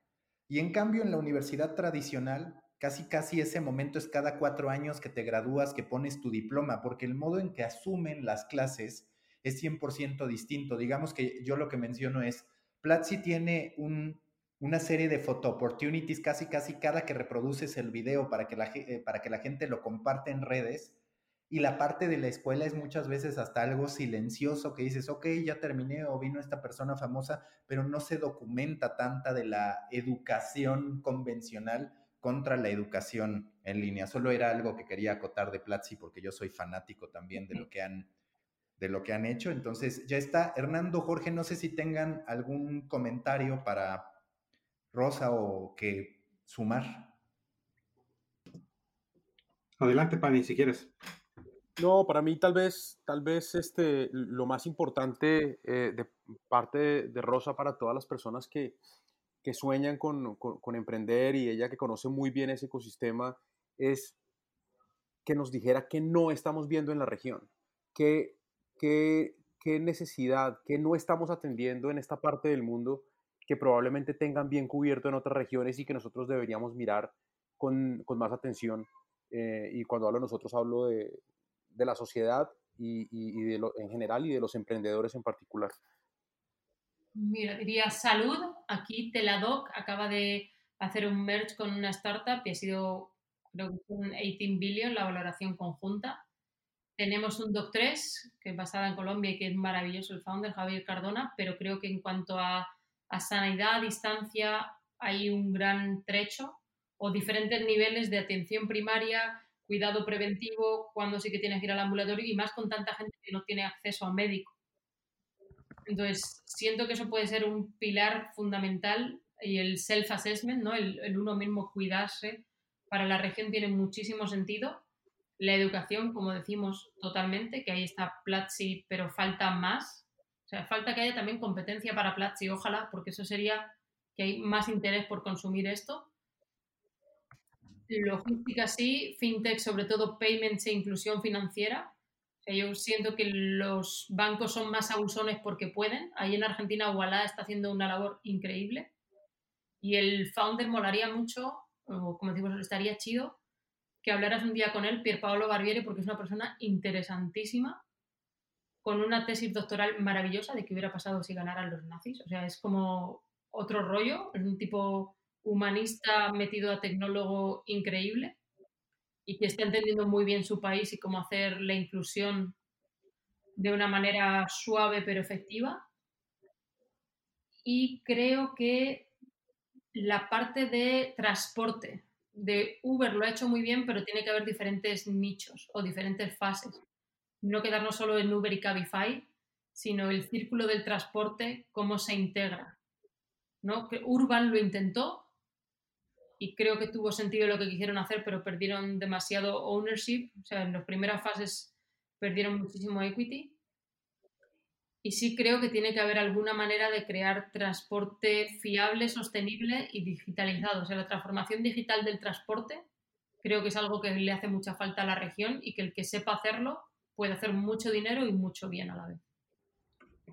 Y en cambio, en la universidad tradicional, casi casi ese momento es cada cuatro años que te gradúas, que pones tu diploma, porque el modo en que asumen las clases es 100% distinto. Digamos que yo lo que menciono es, Platzi tiene un una serie de photo opportunities casi casi cada que reproduces el video para que la, eh, para que la gente lo comparte en redes. Y la parte de la escuela es muchas veces hasta algo silencioso que dices, ok, ya terminé o vino esta persona famosa, pero no se documenta tanta de la educación convencional contra la educación en línea. Solo era algo que quería acotar de Platzi porque yo soy fanático también de lo que han de lo que han hecho. Entonces, ya está. Hernando, Jorge, no sé si tengan algún comentario para Rosa o que sumar. Adelante, Pani, si quieres. No, para mí tal vez, tal vez este, lo más importante eh, de parte de, Rosa para todas las personas que, que sueñan con, con, emprender y ella que conoce muy bien ese ecosistema es que nos dijera que no estamos viendo en la región, que qué, qué necesidad, qué no estamos atendiendo en esta parte del mundo que probablemente tengan bien cubierto en otras regiones y que nosotros deberíamos mirar con, con más atención. Eh, y cuando hablo nosotros hablo de, de la sociedad y, y, de lo, en general y de los emprendedores en particular. Mira, diría salud. Aquí Teladoc acaba de hacer un merge con una startup y ha sido, creo que un 18 billion la valoración conjunta. Tenemos un Doc3, que es basada en Colombia y que es maravilloso el founder, Javier Cardona, pero creo que en cuanto a, a sanidad a distancia hay un gran trecho o diferentes niveles de atención primaria, cuidado preventivo, cuando sí que tienes que ir al ambulatorio y más con tanta gente que no tiene acceso a médico. Entonces, siento que eso puede ser un pilar fundamental y el self-assessment, ¿no? El, el, uno mismo cuidarse para la región tiene muchísimo sentido. La educación, como decimos, totalmente, que ahí está Platzi, pero falta más. O sea, falta que haya también competencia para Platzi, ojalá, porque eso sería que hay más interés por consumir esto. Logística sí, fintech, sobre todo payments e inclusión financiera. Yo siento que los bancos son más abusones porque pueden. Ahí en Argentina, Walla está haciendo una labor increíble. Y el founder molaría mucho, o como decimos, estaría chido, que hablaras un día con él, Pierpaolo Barbieri, porque es una persona interesantísima, con una tesis doctoral maravillosa de qué hubiera pasado si ganaran los nazis. O sea, es como otro rollo, es un tipo humanista metido a tecnólogo increíble y que está entendiendo muy bien su país y cómo hacer la inclusión de una manera suave pero efectiva. Y creo que la parte de transporte de Uber lo ha hecho muy bien, pero tiene que haber diferentes nichos o diferentes fases. No quedarnos solo en Uber y Cabify, sino el círculo del transporte, cómo se integra. ¿no? Que Urban lo intentó, y creo que tuvo sentido lo que quisieron hacer, pero perdieron demasiado ownership, o sea, en las primeras fases perdieron muchísimo equity. Y sí creo que tiene que haber alguna manera de crear transporte fiable, sostenible y digitalizado. O sea, la transformación digital del transporte creo que es algo que le hace mucha falta a la región y que el que sepa hacerlo puede hacer mucho dinero y mucho bien a la vez.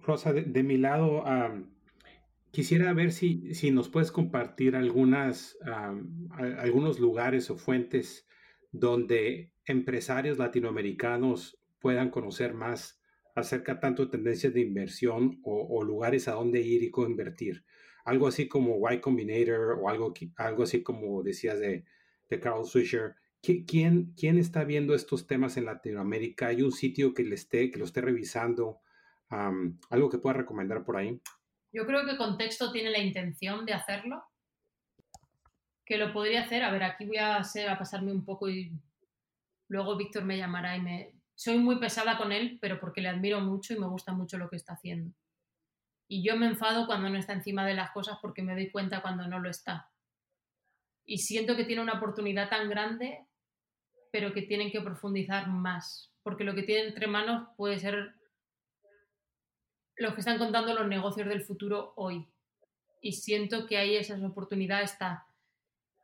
Rosa, de, de mi lado, um, Quisiera ver si, si nos puedes compartir algunas, algunos lugares o fuentes donde empresarios latinoamericanos puedan conocer más acerca tanto de tendencias de inversión o, lugares a dónde ir y cómo invertir. Algo así como Y Combinator o algo, algo así como decías de, de Carl Swisher. ¿Quién, ¿Quién está viendo estos temas en Latinoamérica? ¿Hay un sitio que, le esté, que lo esté revisando? ¿Algo que pueda recomendar por ahí? Yo creo que Contexto tiene la intención de hacerlo, que lo podría hacer. A ver, aquí voy a, pasarme un poco y luego Víctor me llamará y me... Soy muy pesada con él, pero porque le admiro mucho y me gusta mucho lo que está haciendo. Y yo me enfado cuando no está encima de las cosas porque me doy cuenta cuando no lo está. Y siento que tiene una oportunidad tan grande, pero que tienen que profundizar más, porque lo que tiene entre manos puede ser los que están contando los negocios del futuro hoy. Y siento que ahí esa oportunidad está.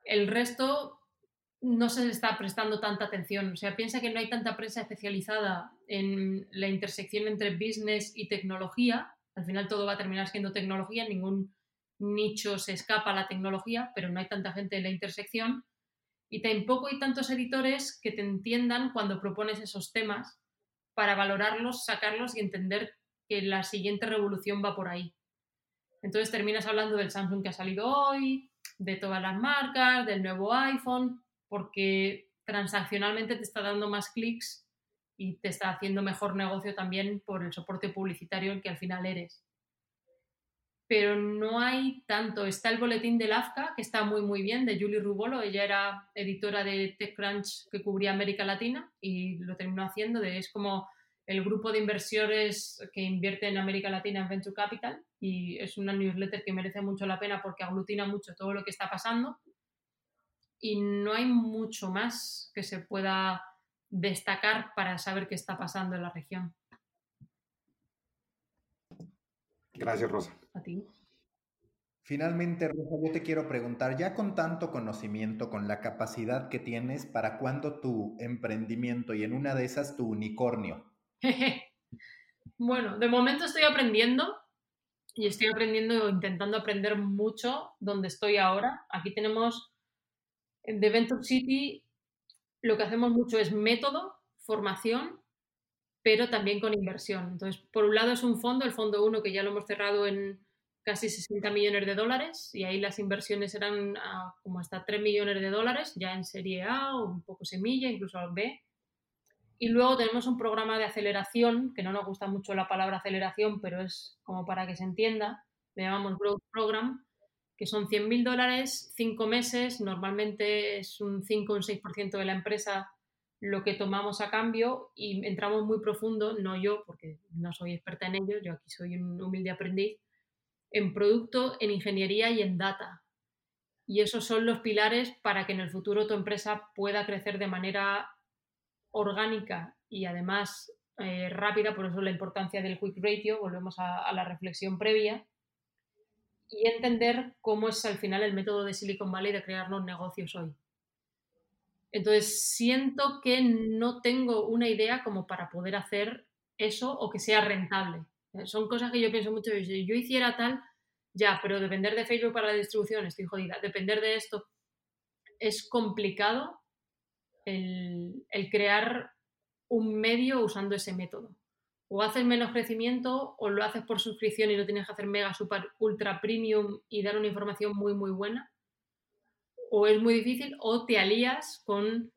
El resto no se está prestando tanta atención. O sea, piensa que no hay tanta prensa especializada en la intersección entre business y tecnología. Al final todo va a terminar siendo tecnología, ningún nicho se escapa a la tecnología, pero no hay tanta gente en la intersección. Y tampoco hay tantos editores que te entiendan cuando propones esos temas para valorarlos, sacarlos y entender que la siguiente revolución va por ahí. Entonces terminas hablando del Samsung que ha salido hoy, de todas las marcas, del nuevo iPhone, porque transaccionalmente te está dando más clics y te está haciendo mejor negocio también por el soporte publicitario el que al final eres. Pero no hay tanto. Está el boletín del AFCA, que está muy, muy bien, de Julie Rubolo. Ella era editora de TechCrunch que cubría América Latina y lo terminó haciendo. De, es como el grupo de inversores que invierte en América Latina en Venture Capital y es una newsletter que merece mucho la pena porque aglutina mucho todo lo que está pasando y no hay mucho más que se pueda destacar para saber qué está pasando en la región. Gracias, Rosa. A ti. Finalmente, Rosa, yo te quiero preguntar, ya con tanto conocimiento, con la capacidad que tienes, ¿para cuándo tu emprendimiento y en una de esas tu unicornio? Bueno, de momento estoy aprendiendo y estoy aprendiendo, intentando aprender mucho donde estoy ahora. Aquí tenemos, de Venture City, lo que hacemos mucho es método, formación, pero también con inversión. Entonces, por un lado es un fondo, el fondo 1, que ya lo hemos cerrado en casi 60 millones de dólares, y ahí las inversiones eran como hasta 3 millones de dólares, ya en serie A o un poco semilla, incluso B. Y luego tenemos un programa de aceleración, que no nos gusta mucho la palabra aceleración, pero es como para que se entienda, le llamamos Growth Program, que son 100.000 dólares, 5 meses, normalmente es un 5 o un 6% de la empresa lo que tomamos a cambio y entramos muy profundo, no yo, porque no soy experta en ello, yo aquí soy un humilde aprendiz, en producto, en ingeniería y en data. Y esos son los pilares para que en el futuro tu empresa pueda crecer de manera orgánica y además eh, rápida, por eso la importancia del quick ratio, volvemos a, la reflexión previa, y entender cómo es al final el método de Silicon Valley de crear los negocios hoy. Entonces, siento que no tengo una idea como para poder hacer eso o que sea rentable. Eh, son cosas que yo pienso mucho. Si yo hiciera tal, ya, pero depender de Facebook para la distribución, estoy jodida. Depender de esto es complicado el, crear un medio usando ese método. O haces menos crecimiento o lo haces por suscripción y no tienes que hacer mega, super, ultra premium y dar una información muy, muy buena. O es muy difícil o te alías con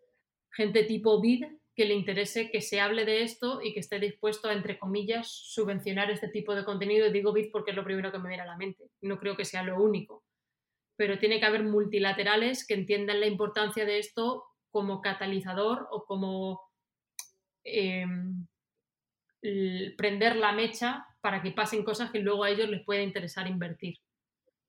gente tipo BID que le interese que se hable de esto y que esté dispuesto a, entre comillas, subvencionar este tipo de contenido. Digo BID porque es lo primero que me viene a la mente. No creo que sea lo único. Pero tiene que haber multilaterales que entiendan la importancia de esto como catalizador o como em, prender la mecha para que pasen cosas que luego a ellos les pueda interesar invertir.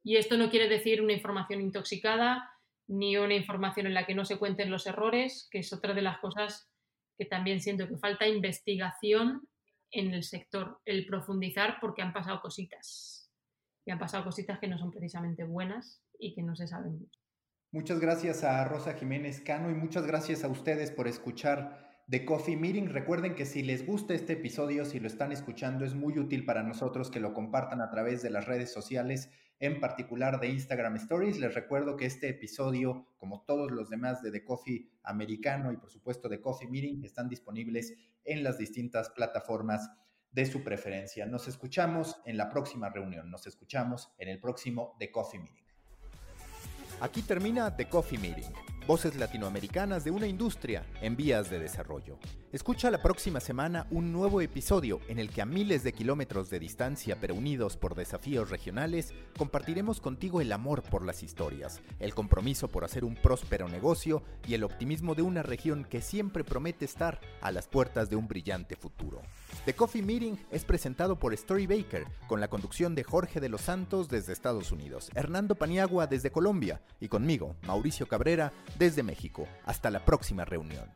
Y esto no quiere decir una información intoxicada ni una información en la que no se cuenten los errores, que es otra de las cosas que también siento que falta investigación en el sector, el profundizar porque han pasado cositas. Y han pasado cositas que no son precisamente buenas y que no se saben. Muchas gracias a Rosa Jiménez Cano y muchas gracias a ustedes por escuchar The Coffee Meeting. Recuerden que si les gusta este episodio, si lo están escuchando, es muy útil para nosotros que lo compartan a través de las redes sociales, en particular de Instagram Stories. Les recuerdo que este episodio, como todos los demás de The Coffee Americano y por supuesto de Coffee Meeting, están disponibles en las distintas plataformas de su preferencia. Nos escuchamos en la próxima reunión, nos escuchamos en el próximo The Coffee Meeting. Aquí termina The Coffee Meeting, voces latinoamericanas de una industria en vías de desarrollo. Escucha la próxima semana un nuevo episodio en el que a miles de kilómetros de distancia pero unidos por desafíos regionales, compartiremos contigo el amor por las historias, el compromiso por hacer un próspero negocio y el optimismo de una región que siempre promete estar a las puertas de un brillante futuro. The Coffee Meeting es presentado por Story Baker, con la conducción de Jorge de los Santos desde Estados Unidos, Hernando Paniagua desde Colombia y conmigo, Mauricio Cabrera, desde México. Hasta la próxima reunión.